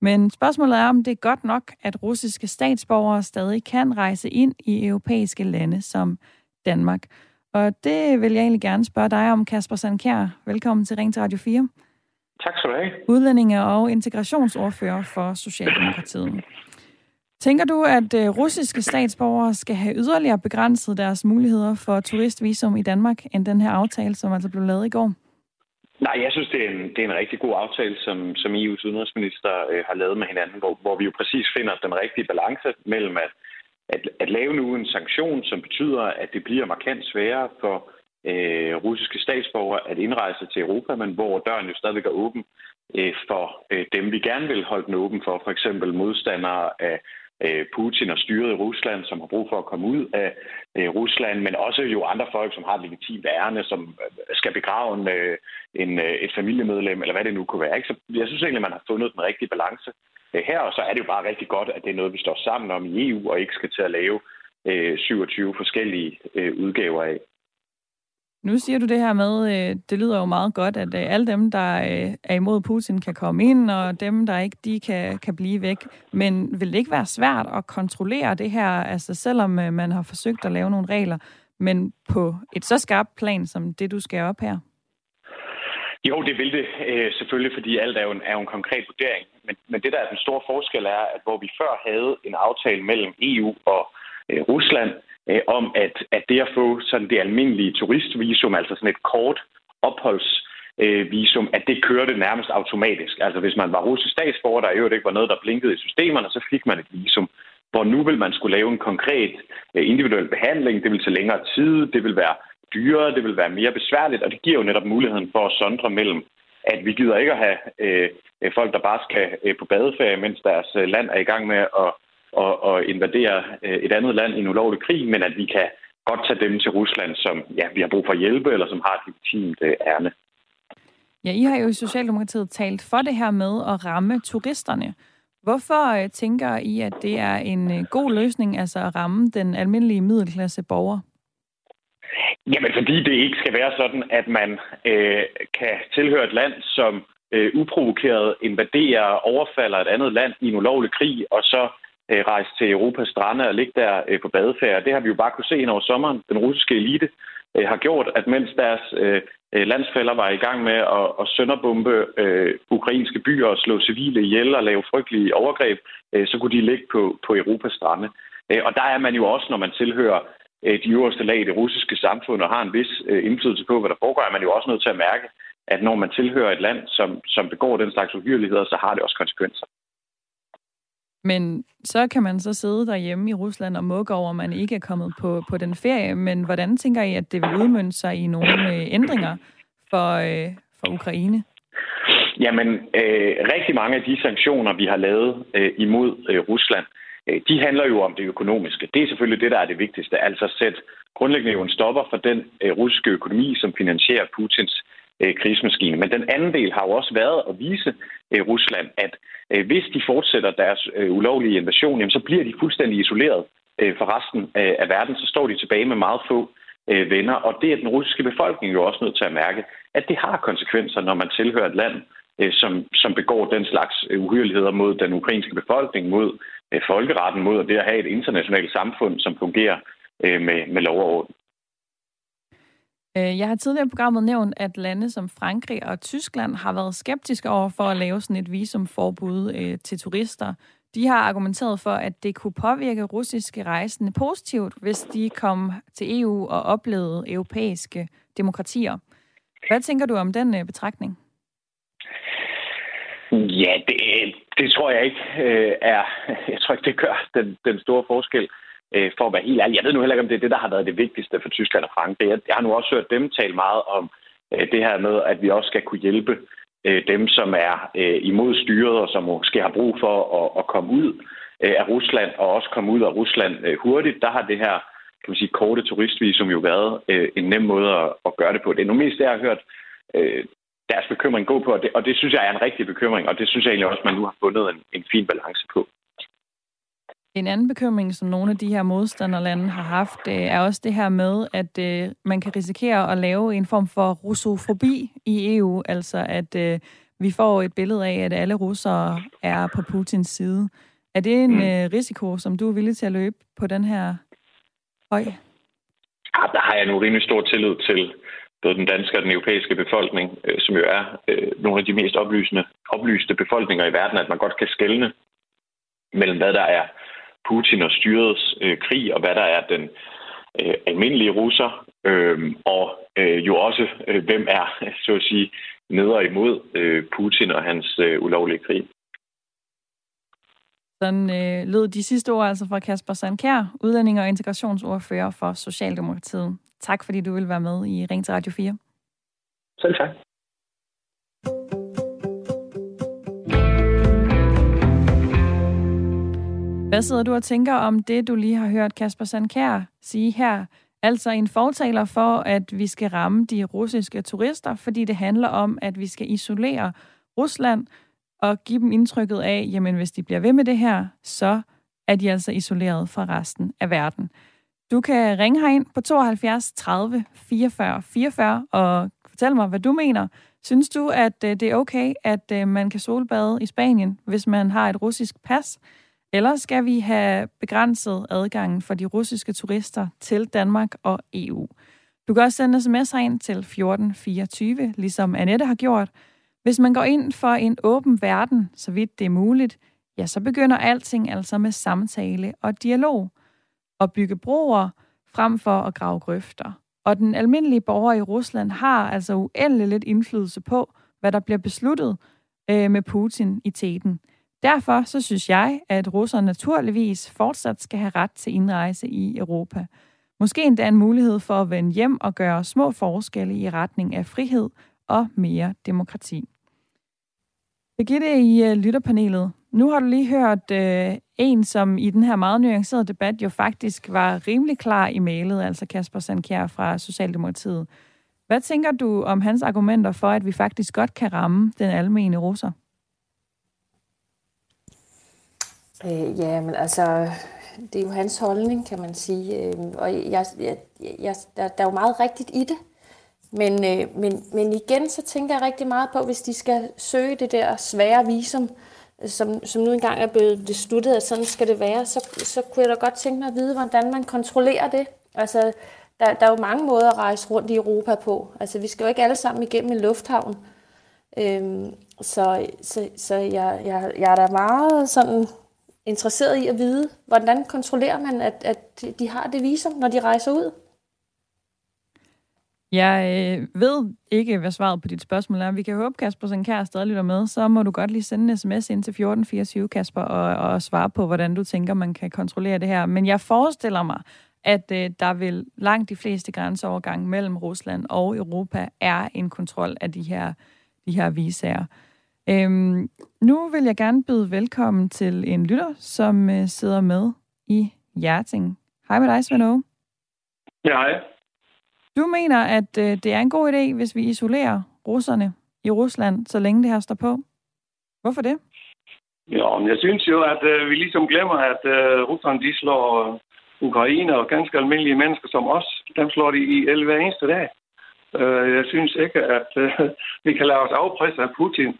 Men spørgsmålet er, om det er godt nok, at russiske statsborgere stadig kan rejse ind i europæiske lande som Danmark. Og det vil jeg egentlig gerne spørge dig om, Kasper Sandkjær. Velkommen til Ring til Radio 4. Tak skal du have. Udlændinge og integrationsordfører for Socialdemokratiet. Tænker du, at øh, russiske statsborgere skal have yderligere begrænset deres muligheder for turistvisum i Danmark, end den her aftale, som altså blev lavet i går? Nej, jeg synes, det er en, det er en rigtig god aftale, som, som EU's udenrigsminister øh, har lavet med hinanden, hvor, hvor vi jo præcis finder den rigtige balance mellem at, at, at lave nu en sanktion, som betyder, at det bliver markant sværere for øh, russiske statsborgere at indrejse til Europa, men hvor døren jo stadigvæk er åben øh, for øh, dem, vi gerne vil holde den åben for, for eksempel modstandere af Øh, Putin og styret i Rusland, som har brug for at komme ud af øh, Rusland, men også jo andre folk, som har et legitimt ærne, som øh, skal begrave en, en, et familiemedlem, eller hvad det nu kunne være. Ikke? Så jeg synes egentlig, man har fundet den rigtige balance her, og så er det jo bare rigtig godt, at det er noget, vi står sammen om i EU, og ikke skal til at lave 27 forskellige udgaver af. Nu siger du det her med, øh, det lyder jo meget godt, at øh, alle dem, der øh, er imod Putin, kan komme ind, og dem, der ikke, de kan, kan blive væk. Men vil det ikke være svært at kontrollere det her, altså selvom øh, man har forsøgt at lave nogle regler, men på et så skarpt plan, som det, du skal op her? Jo, det vil det øh, selvfølgelig, fordi alt er jo en, er jo en konkret vurdering. Men, men det, der er den store forskel, er, at hvor vi før havde en aftale mellem EU og Øh, Rusland, øh, om, at, at det at få sådan det almindelige turistvisum, altså sådan et kort opholdsvisum, øh, at det kørte nærmest automatisk. Altså hvis man var russisk statsborger, der i øvrigt ikke var noget, der blinkede i systemerne, så fik man et visum. Hvor nu vil man skulle lave en konkret individuel behandling, det vil tage længere tid, det vil være dyrere, det vil være mere besværligt, og det giver jo netop muligheden for at sondre mellem at vi gider ikke at have øh, folk, der bare skal øh, på badeferie, mens deres øh, land er i gang med at og, og invadere øh, et andet land i en ulovlig krig, men at vi kan godt tage dem til Rusland, som ja, vi har brug for hjælpe, eller som har et legitimt øh, ærne. Ja, I har jo i Socialdemokratiet talt for det her med at ramme turisterne. Hvorfor øh, tænker I, at det er en god løsning, altså at ramme den almindelige middelklasse borger? Jamen, fordi det ikke skal være sådan, at man øh, kan tilhøre et land, som øh, uprovokeret invaderer og overfalder et andet land i en ulovlig krig, og så øh, rejse til Europas strande og ligge der øh, på badefærd. Det har vi jo bare kunne se ind over sommeren. Den russiske elite øh, har gjort, at mens deres øh, øh landsfælder var i gang med at, at sønderbombe øh, ukrainske byer og slå civile ihjel og lave frygtelige overgreb, øh, så kunne de ligge på, på Europas strande. Øh, og der er man jo også, når man tilhører øh, de øverste lag i det russiske samfund og har en vis øh, indflydelse på, hvad der foregår, er man jo også nødt til at mærke, at når man tilhører et land, som, som begår den slags uhyrligheder, så har det også konsekvenser. Men så kan man så sidde derhjemme i Rusland og mukke over, at man ikke er kommet på, på den ferie. Men hvordan tænker I, at det vil udmønte sig i nogle øh, ændringer for, øh, for Ukraine? Jamen, øh, rigtig mange af de sanktioner, vi har lavet øh, imod øh, Rusland, øh, de handler jo om det økonomiske. Det er selvfølgelig det, der er det vigtigste. Altså sæt grundlæggende jo en stopper for den øh, russiske økonomi, som finansierer Putins øh, Øh, krigsmaskine. Men den anden del har jo også været at vise øh, Rusland, at øh, hvis de fortsætter deres øh, ulovlige invasion, jamen, så bliver de fuldstændig isoleret øh, for resten øh, af verden. Så står de tilbage med meget få øh, venner. Og det er den russiske befolkning jo også nødt til at mærke, at det har konsekvenser, når man tilhører et land, øh, som, som begår den slags øh, uhyreligheder mod den ukrainske befolkning, mod øh, folkeretten, mod det at have et internationalt samfund, som fungerer øh, med, med lov og orden. Øh, jeg har tidligere i programmet nævnt, at lande som Frankrig og Tyskland har været skeptiske over for at lave sådan et visumforbud øh, til turister. De har argumenteret for, at det kunne påvirke russiske rejsende positivt, hvis de kom til EU og oplevede europæiske demokratier. Hvad tænker du om den øh, betragtning? Ja, det, det tror jeg ikke øh, er. Jeg tror ikke, det gør den, den store forskel øh, Øh, for at være helt ærlig. Jeg ved nu heller ikke, om det er det, der har været det vigtigste for Tyskland og Frankrig. Jeg, jeg har nu også hørt dem tale meget om øh, det her med, at vi også skal kunne hjælpe øh, dem, som er øh, imod styret og som måske har brug for at, at komme ud øh, af Rusland og også komme ud af Rusland øh, hurtigt. Der har det her kan man sige, korte turistvisum jo været øh, en nem måde at, at gøre det på. Det er nu mest det, jeg har hørt øh, deres bekymring gå på, og det, og det synes jeg er en rigtig bekymring, og det synes jeg egentlig også, man nu har fundet en, en fin balance på. En anden bekymring, som nogle af de her modstanderlande har haft, øh, er også det her med, at øh, man kan risikere at lave en form for russofobi i EU, altså at øh, vi får et billede af, at alle russere er på Putins side. Er det en risiko, som du er villig til at løbe på den her høj? Ja, der har jeg nu rimelig stor tillid til både den danske og den europæiske befolkning, som jo er nogle af de mest oplysende, oplyste befolkninger i verden, at man godt kan skelne mellem, hvad der er Putin og styrets øh, krig, og hvad der er den øh, almindelige russer, øh, og øh, jo også, øh, hvem er, (laughs) så at sige, neder imod øh, Putin og hans øh, ulovlige krig. Sådan øh, lød de sidste ord altså fra Kasper Sandkær, udlænding og integrationsordfører for Socialdemokratiet. Tak fordi du vil være med i Ring til Radio 4. Selv tak. Hvad sidder du og tænker om det, du lige har hørt Kasper Sandkær sige her? Altså en fortaler for, at vi skal ramme de russiske turister, fordi det handler om, at vi skal isolere Rusland og give dem indtrykket af, jamen hvis de bliver ved med det her, så er de altså isoleret fra resten af verden. Du kan ringe herind på 72 30 44 44 og fortælle mig, hvad du mener. Synes du, at øh, det er okay, at øh, man kan solbade i Spanien, hvis man har et russisk pas? Eller skal vi have begrænset adgangen for de russiske turister til Danmark og EU? Du kan også sende sms'er ind til 1424, ligesom Annette har gjort. Hvis man går ind for en åben verden, så vidt det er muligt, ja, så begynder alting altså med samtale og dialog. Og bygge broer frem for at grave grøfter. Og den almindelige borger i Rusland har altså uendelig lidt indflydelse på, hvad der bliver besluttet øh, med Putin i teten. Derfor så synes jeg, at russerne naturligvis fortsat skal have ret til indrejse i Europa. Måske endda en mulighed for at vende hjem og gøre små forskelle i retning af frihed og mere demokrati. Birgitte i øh, lytterpanelet. Nu har du lige hørt øh, en, som i den her meget nuancerede debat jo faktisk var rimelig klar i mailet, altså Kasper Sandkjær fra Socialdemokratiet. Hvad tænker du om hans argumenter for, at vi faktisk godt kan ramme den almene russer? Øh, ja, men altså, det er jo hans holdning, kan man sige. Øh, og jeg, jeg, jeg, der, der er jo meget rigtigt i det. Men, øh, men, men igen, så tænker jeg rigtig meget på, hvis de skal søge det der svære visum, som, som nu engang er blevet besluttet, at sådan skal det være, så, så kunne jeg da godt tænke mig at vide, hvordan man kontrollerer det. Altså, der, der er jo mange måder at rejse rundt i Europa på. Altså, vi skal jo ikke alle sammen igennem en lufthavn. Øhm, så så, så jeg, jeg, jeg er da meget sådan interesseret i at vide, hvordan kontrollerer man, at, at de har det visum, når de rejser ud? Jeg øh, ved ikke, hvad svaret på dit spørgsmål er. Vi kan håbe, Kasper Sankær stadig lytter med. Så må du godt lige sende en sms ind til 1424, Kasper, og, og svare på, hvordan du tænker, man kan kontrollere det her. Men jeg forestiller mig, at øh, der vil langt de fleste grænseovergange mellem Rusland og Europa er en kontrol af de her, de her visager. Øhm, nu vil jeg gerne byde velkommen til en lytter, som øh, sidder med i Hjerting. Hej med dig, Svend Aage. Ja, hej. Du mener, at øh, det er en god idé, hvis vi isolerer russerne i Rusland, så længe det her står på. Hvorfor det? Ja, men jeg synes jo, at øh, vi ligesom glemmer, at øh, russerne de slår øh, Ukraine og ganske almindelige mennesker som os. Dem slår de i 11 hver eneste dag. Øh, jeg synes ikke, at øh, vi kan lade os afpresse af Putin,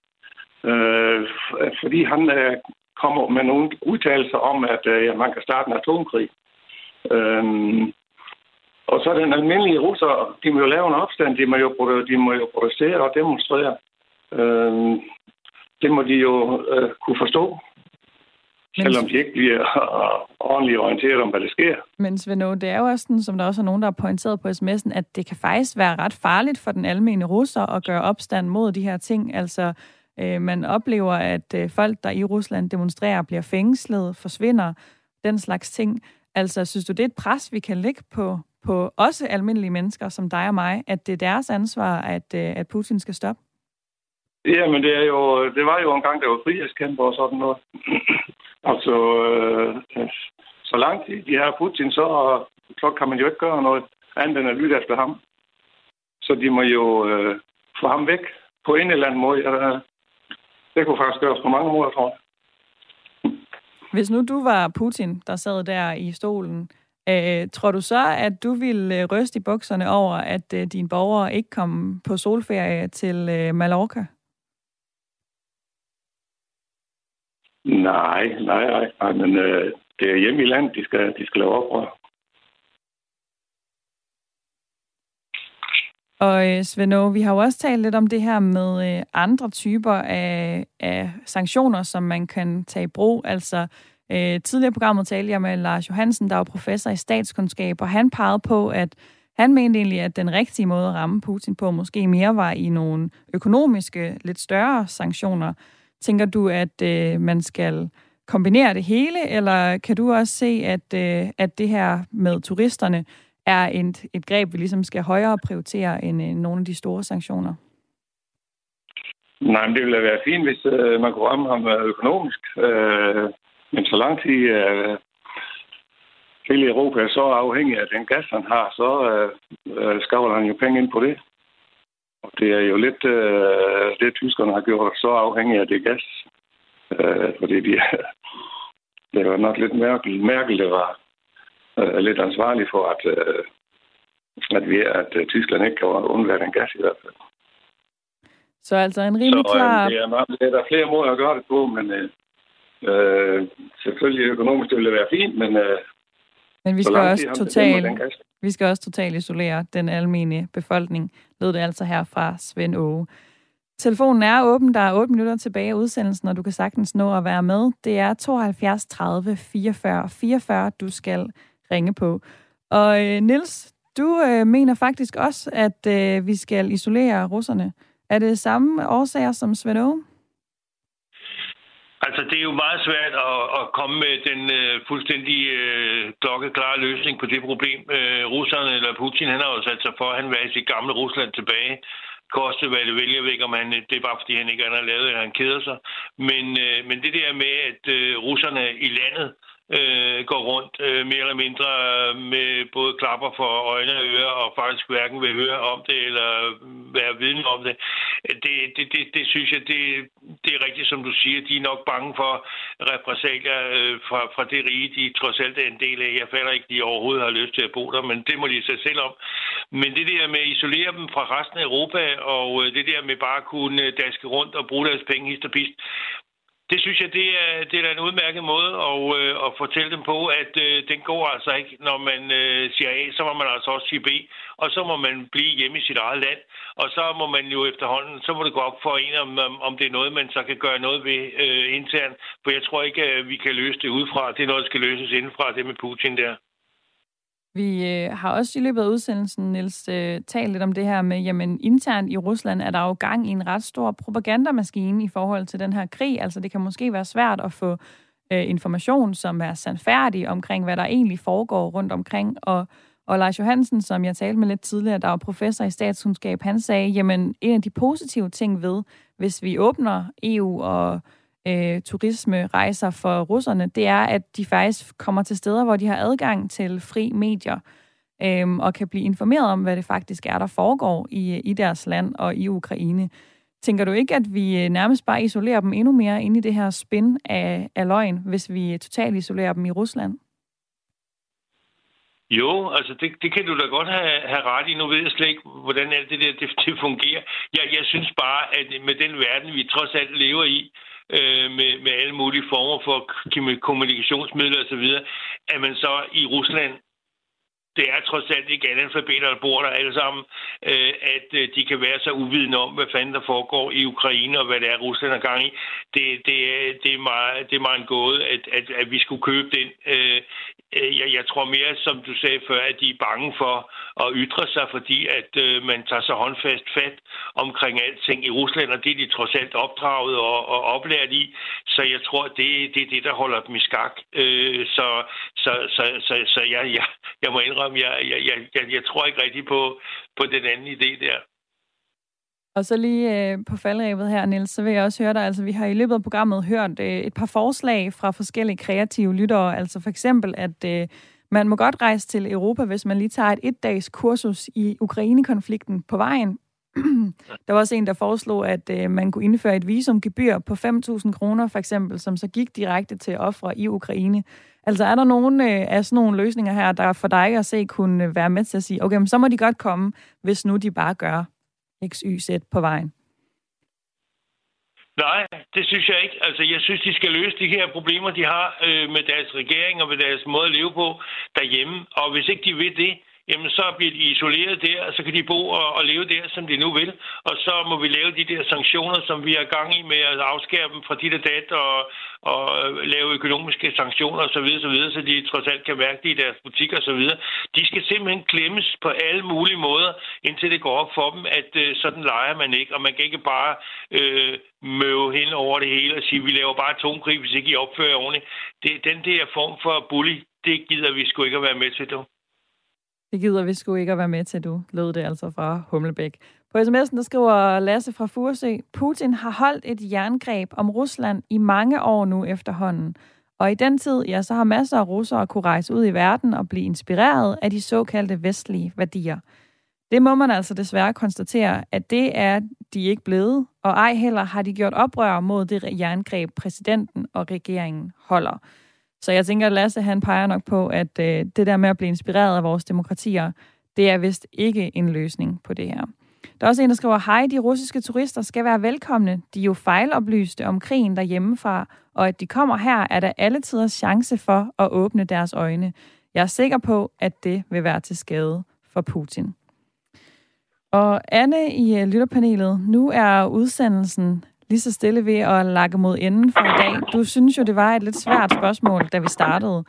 øh, fordi han øh, kommer med nogle udtalelser om, at øh, man kan starte en atomkrig. Øh, og så den almindelige russer, de må jo lave en opstand, de må jo, de må jo protestere og demonstrere. Øh, det må de jo øh, kunne forstå. Men... Selvom de ikke bliver (laughs) ordentligt orienteret om, hvad der sker. Men Svend det er jo også sådan, som der også er nogen, der har pointeret på sms'en, at det kan faktisk være ret farligt for den almindelige russer at gøre opstand mod de her ting. Altså, øh, man oplever, at øh, folk, der i Rusland demonstrerer, bliver fængslet, forsvinder, den slags ting. Altså, synes du, det er et pres, vi kan lægge på, på også almindelige mennesker som dig og mig, at det er deres ansvar, at, øh, at Putin skal stoppe? Ja, men det, er jo, det var jo en gang, der var frihedskæmper og sådan noget. (clears throat) altså, øh, så langt de her Putin, så, så kan man jo ikke gøre noget andet end at lytte efter ham. Så de må jo øh, få ham væk på en eller anden måde. Ja, det kunne faktisk gøres på mange måder, tror jeg. Hvis nu du var Putin, der sad der i stolen, øh, tror du så, at du ville øh, ryste i bukserne over, at øh, dine borgere ikke kom på solferie til øh, Mallorca? Nej, nej, nej. nej men øh, det er hjemme i land, de skal, de skal lave oprør. Og øh, Svend vi har jo også talt lidt om det her med øh, andre typer af, af sanktioner, som man kan tage i brug. Altså, øh, tidligere programmet talte jeg med Lars Johansen, der er professor i statskundskab, og han pegede på, at han mente egentlig, at den rigtige måde at ramme Putin på måske mere var i nogle økonomiske, lidt større sanktioner. Tænker du, at øh, man skal kombinere det hele, eller kan du også se, at, øh, at det her med turisterne er et, et greb, vi ligesom skal højere prioritere end øh, nogle af de store sanktioner? Nej, men det ville være fint, hvis øh, man kunne ramme ham øh, økonomisk. Øh, men så lang tid øh, hele Europa er så afhængig af den gas, han har, så øh, øh, skavler han jo penge ind på det. Og det er jo lidt øh, det, tyskerne har gjort så afhængig af det gas. Øh, fordi de, det var nok lidt mærkeligt, mærkeligt det var øh, lidt ansvarlig for, at, øh, at, vi, at øh, Tyskland ikke kan undvære den gas i hvert fald. Så altså en rimelig så, klar... Øh, det, er, det er der flere måder at gøre det på, men øh, øh, selvfølgelig økonomisk det ville være fint, men... Øh, men vi skal også totalt vi skal også totalt isolere den almindelige befolkning, lød det altså her fra Svend Åge. Telefonen er åben, der er 8 minutter tilbage af udsendelsen, og du kan sagtens nå at være med. Det er 72 30 44 44, du skal ringe på. Og øh, Nils, du øh, mener faktisk også, at øh, vi skal isolere russerne. Er det samme årsager som Svend Altså, det er jo meget svært at, at komme med den øh, fuldstændig øh, klokkeklare løsning på det problem. Øh, russerne eller Putin, han har jo sat sig for, at han vil have sit gamle Rusland tilbage. Koste hvad det vælger, væk, om han, det er bare fordi, han ikke har lavet, eller han keder sig. Men, øh, men det der med, at øh, russerne i landet øh, går rundt øh, mere eller mindre øh, med både klapper for øjne og ører, og faktisk hverken vil høre om det eller øh, være viden om det. Det, det, det, det synes jeg, det, det er rigtigt, som du siger. De er nok bange for repræsalier øh, fra, fra det rige, de trods alt er en del af. Jeg falder ikke, de overhovedet har lyst til at bo der, men det må de sig selv om. Men det der med at isolere dem fra resten af Europa, og øh, det der med bare at kunne øh, daske rundt og bruge deres penge hist og pist, det synes jeg, det er, det er en udmærket måde at, øh, at fortælle dem på, at øh, den går altså ikke, når man øh, siger A, så må man altså også sige B, og så må man blive hjemme i sit eget land, og så må man jo efterhånden, så må det gå op for en, om, om det er noget, man så kan gøre noget ved øh, internt, for jeg tror ikke, at vi kan løse det udefra. Det er noget, der skal løses indenfra, det med Putin der. Vi øh, har også i løbet af udsendelsen, Niels, øh, talt lidt om det her med, jamen internt i Rusland er der jo gang i en ret stor propagandamaskine i forhold til den her krig. Altså det kan måske være svært at få øh, information, som er sandfærdig omkring, hvad der egentlig foregår rundt omkring. Og, og Lars Johansen, som jeg talte med lidt tidligere, der var professor i statskundskab, han sagde, jamen en af de positive ting ved, hvis vi åbner EU og øh, turisme-rejser for russerne, det er, at de faktisk kommer til steder, hvor de har adgang til fri medier, øh, og kan blive informeret om, hvad det faktisk er, der foregår i, i deres land og i Ukraine. Tænker du ikke, at vi øh, nærmest bare isolerer dem endnu mere ind i det her spin af, af løgn, hvis vi totalt isolerer dem i Rusland? Jo, altså det, det kan du da godt have, have ret i. Nu ved jeg slet ikke, hvordan alt det der det, det fungerer. Jeg, jeg synes bare, at med den verden, vi trods alt lever i, øh, med, med alle mulige former for kommunikationsmidler osv., at man så i Rusland det er trods alt ikke alle alfabeter, der bor der alle sammen, øh, at øh, de kan være så uvidende om, hvad fanden der foregår i Ukraine, og hvad det er, Rusland er gang i. Det, det, det, er, meget, det er meget en gåde, at, at, at vi skulle købe den. Øh, Øh, jeg, jeg tror mere, som du sagde før, at de er bange for at ytre sig, fordi at øh, man tager så håndfast fat omkring alting i Rusland, og det er de trods alt opdraget og, og oplært i. Så jeg tror, det, det er det, der holder dem i skak. Øh, så så, så, så, så jeg, jeg, jeg må indrømme, jeg, jeg, jeg, jeg tror ikke rigtig på, på den anden idé der. Og så lige øh, på faldrebet her, Niels, så vil jeg også høre dig, altså vi har i løbet af programmet hørt øh, et par forslag fra forskellige kreative lyttere, altså for eksempel, at øh, man må godt rejse til Europa, hvis man lige tager et et-dags kursus i Ukraine-konflikten på vejen. (clears throat) der var også en, der foreslog, at øh, man kunne indføre et visumgebyr på 5.000 kroner, for eksempel, som så gik direkte til ofre i Ukraine. Altså er der nogen øh, af sådan nogle løsninger her, der for dig at se kunne øh, være med til at sige, okay, men så må de godt komme, hvis nu de bare gør XYZ på vejen? Nej, det synes jeg ikke. Altså, jeg synes, de skal løse de her problemer, de har øh, med deres regering og med deres måde at leve på derhjemme. Og hvis ikke de vil det, jamen så bliver de isoleret der, og så kan de bo og, og leve der, som de nu vil. Og så må vi lave de der sanktioner, som vi har gang i med at afskære dem fra dit og dat, og, og lave økonomiske sanktioner osv., så, videre, så de trods alt kan mærke det i deres butikker osv. De skal simpelthen klemmes på alle mulige måder, indtil det går op for dem, at øh, sådan leger man ikke, og man kan ikke bare øh, møve hen over det hele og sige, vi laver bare atomkrig, hvis ikke I opfører ordentligt. Det, den der form for bully, det gider vi sgu ikke at være med til, du. Det gider vi sgu ikke at være med til, du, lød det altså fra Humlebæk. På sms'en, der skriver Lasse fra Furesø, Putin har holdt et jerngreb om Rusland i mange år nu efterhånden. Og i den tid, ja, så har masser af russere kunne rejse ud i verden og blive inspireret af de såkaldte vestlige værdier. Det må man altså desværre konstatere, at det er de ikke blevet, og ej heller har de gjort oprør mod det jerngreb, præsidenten og regeringen holder. Så jeg tænker, at Lasse han peger nok på, at øh, det der med at blive inspireret af vores demokratier, det er vist ikke en løsning på det her. Der er også en, der skriver, hej, de russiske turister skal være velkomne. De er jo fejloplyste om krigen derhjemmefra, og at de kommer her, er der alle tiders chance for at åbne deres øjne. Jeg er sikker på, at det vil være til skade for Putin. Og Anne i øh, lytterpanelet, nu er udsendelsen lige så stille ved at lakke mod enden for i dag. Du synes jo, det var et lidt svært spørgsmål, da vi startede.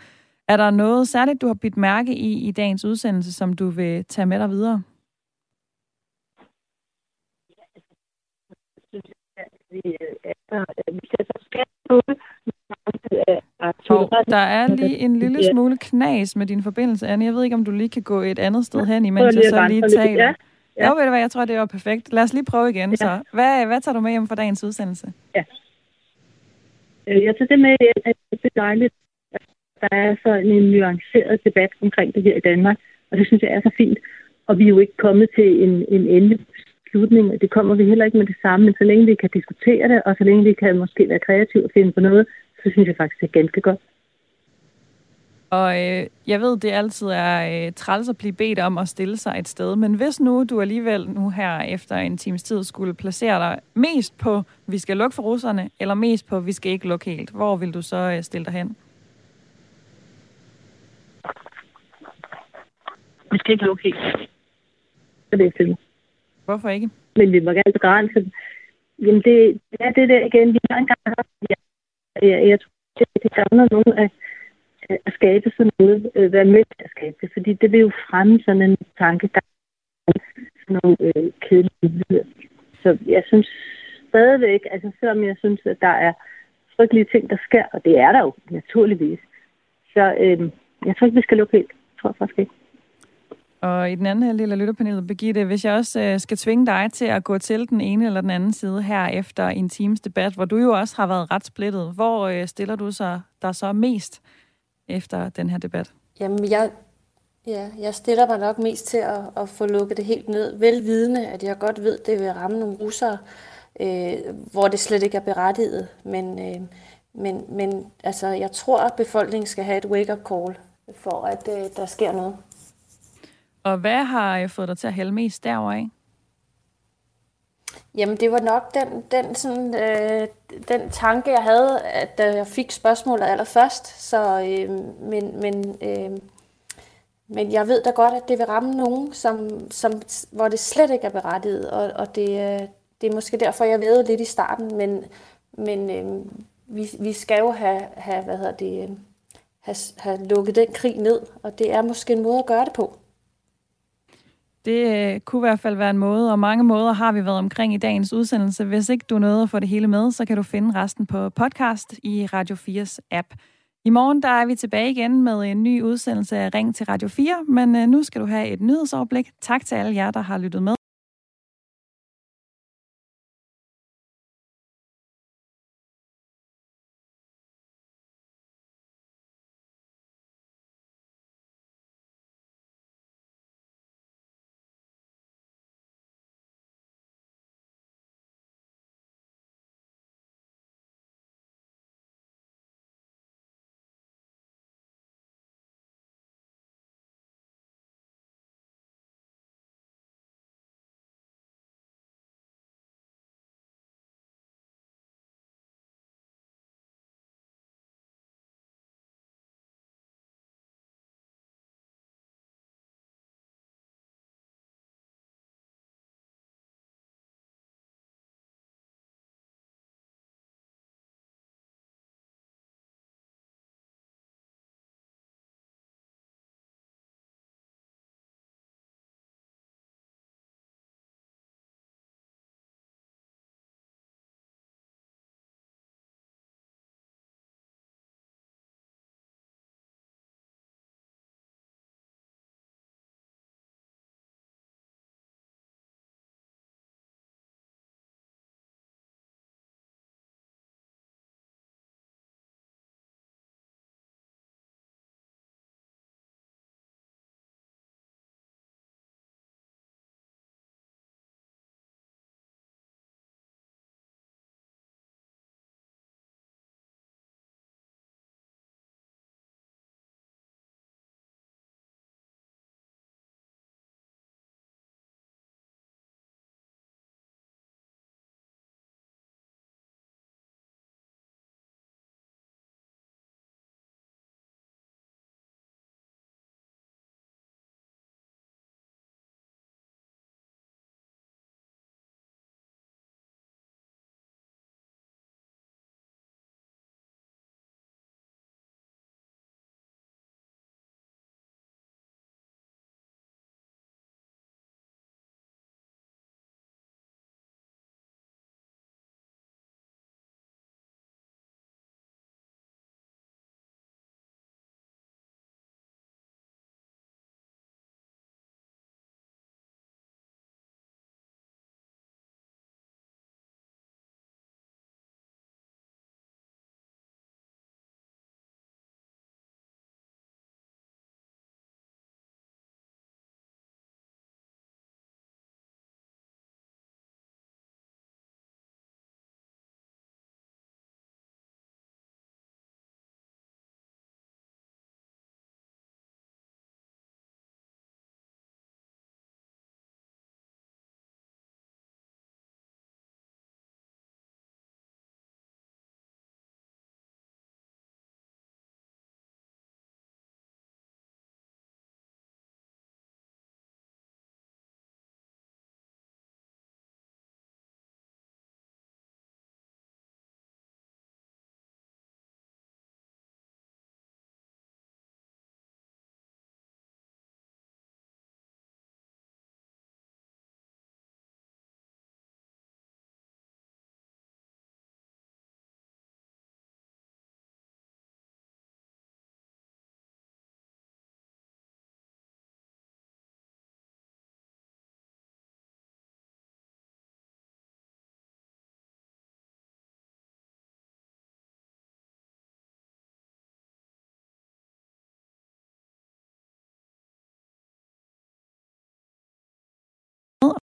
Er der noget særligt, du har bidt mærke i i dagens udsendelse, som du vil tage med dig videre? Og der er lige en lille smule knas med din forbindelse, Anne. Jeg ved ikke, om du lige kan gå et andet sted hen, imens jeg så lige taler. Ja. Jo, ved du hvad, jeg tror, det var perfekt. Lad os lige prøve igen. Ja. Så. Hvad, hvad tager du med hjem for dagens udsendelse? Ja. Øh, jeg tager det med, at det er dejligt, at der er så en nuanceret debat omkring det her i Danmark. Og det synes jeg er så fint. Og vi er jo ikke kommet til en, en endelig slutning, og det kommer vi heller ikke med det samme. Men så længe vi kan diskutere det, og så længe vi kan måske være kreative og finde på noget, så synes jeg faktisk, det er ganske godt. Og øh, jeg ved, det altid er øh, træls at blive bedt om at stille sig et sted, men hvis nu du alligevel nu her efter en times tid skulle placere dig mest på, vi skal lukke for russerne, eller mest på, vi skal ikke lukke helt, hvor vil du så øh, stille dig hen? Vi skal ikke lukke helt. Så det er til. Hvorfor ikke? Men vi må gerne begrænse det. Jamen, det, det er det der igen. Vi har engang haft, jeg, jeg, jeg tror, det, det gavner nogen at, at skabe sådan noget, øh, være med til at skabe det, fordi det vil jo fremme sådan en tanke, der sådan nogle øh, kedelige Så jeg synes stadigvæk, altså selvom jeg synes, at der er frygtelige ting, der sker, og det er der jo naturligvis, så øh, jeg tror ikke, vi skal lukke helt. Jeg tror faktisk ikke. Og i den anden halvdel af lytterpanelet, Birgitte, hvis jeg også øh, skal tvinge dig til at gå til den ene eller den anden side her efter en times debat, hvor du jo også har været ret splittet, hvor øh, stiller du så der så mest efter den her debat? Jamen, jeg, ja, jeg stiller mig nok mest til at, at få lukket det helt ned, velvidende, at jeg godt ved, det vil ramme nogle russere, øh, hvor det slet ikke er berettiget. Men, øh, men, men altså, jeg tror, at befolkningen skal have et wake-up call, for at øh, der sker noget. Og hvad har øh, fået dig til at hælde mest derover af? Jamen, det var nok den, den, sådan, øh, den tanke, jeg havde, at da jeg fik spørgsmålet allerførst. Så, øh, men, men, øh, men jeg ved da godt, at det vil ramme nogen, som, som, hvor det slet ikke er berettiget. Og, og det, øh, det er måske derfor, jeg ved lidt i starten. Men, men øh, vi, vi skal jo have, have, hvad hedder det, øh, have, have lukket den krig ned. Og det er måske en måde at gøre det på. Det øh, kunne i hvert fald være en måde, og mange måder har vi været omkring i dagens udsendelse. Hvis ikke du nåede at få det hele med, så kan du finde resten på podcast i Radio 4's app. I morgen der er vi tilbage igen med en ny udsendelse af Ring til Radio 4, men øh, nu skal du have et nyhedsoverblik. Tak til alle jer, der har lyttet med.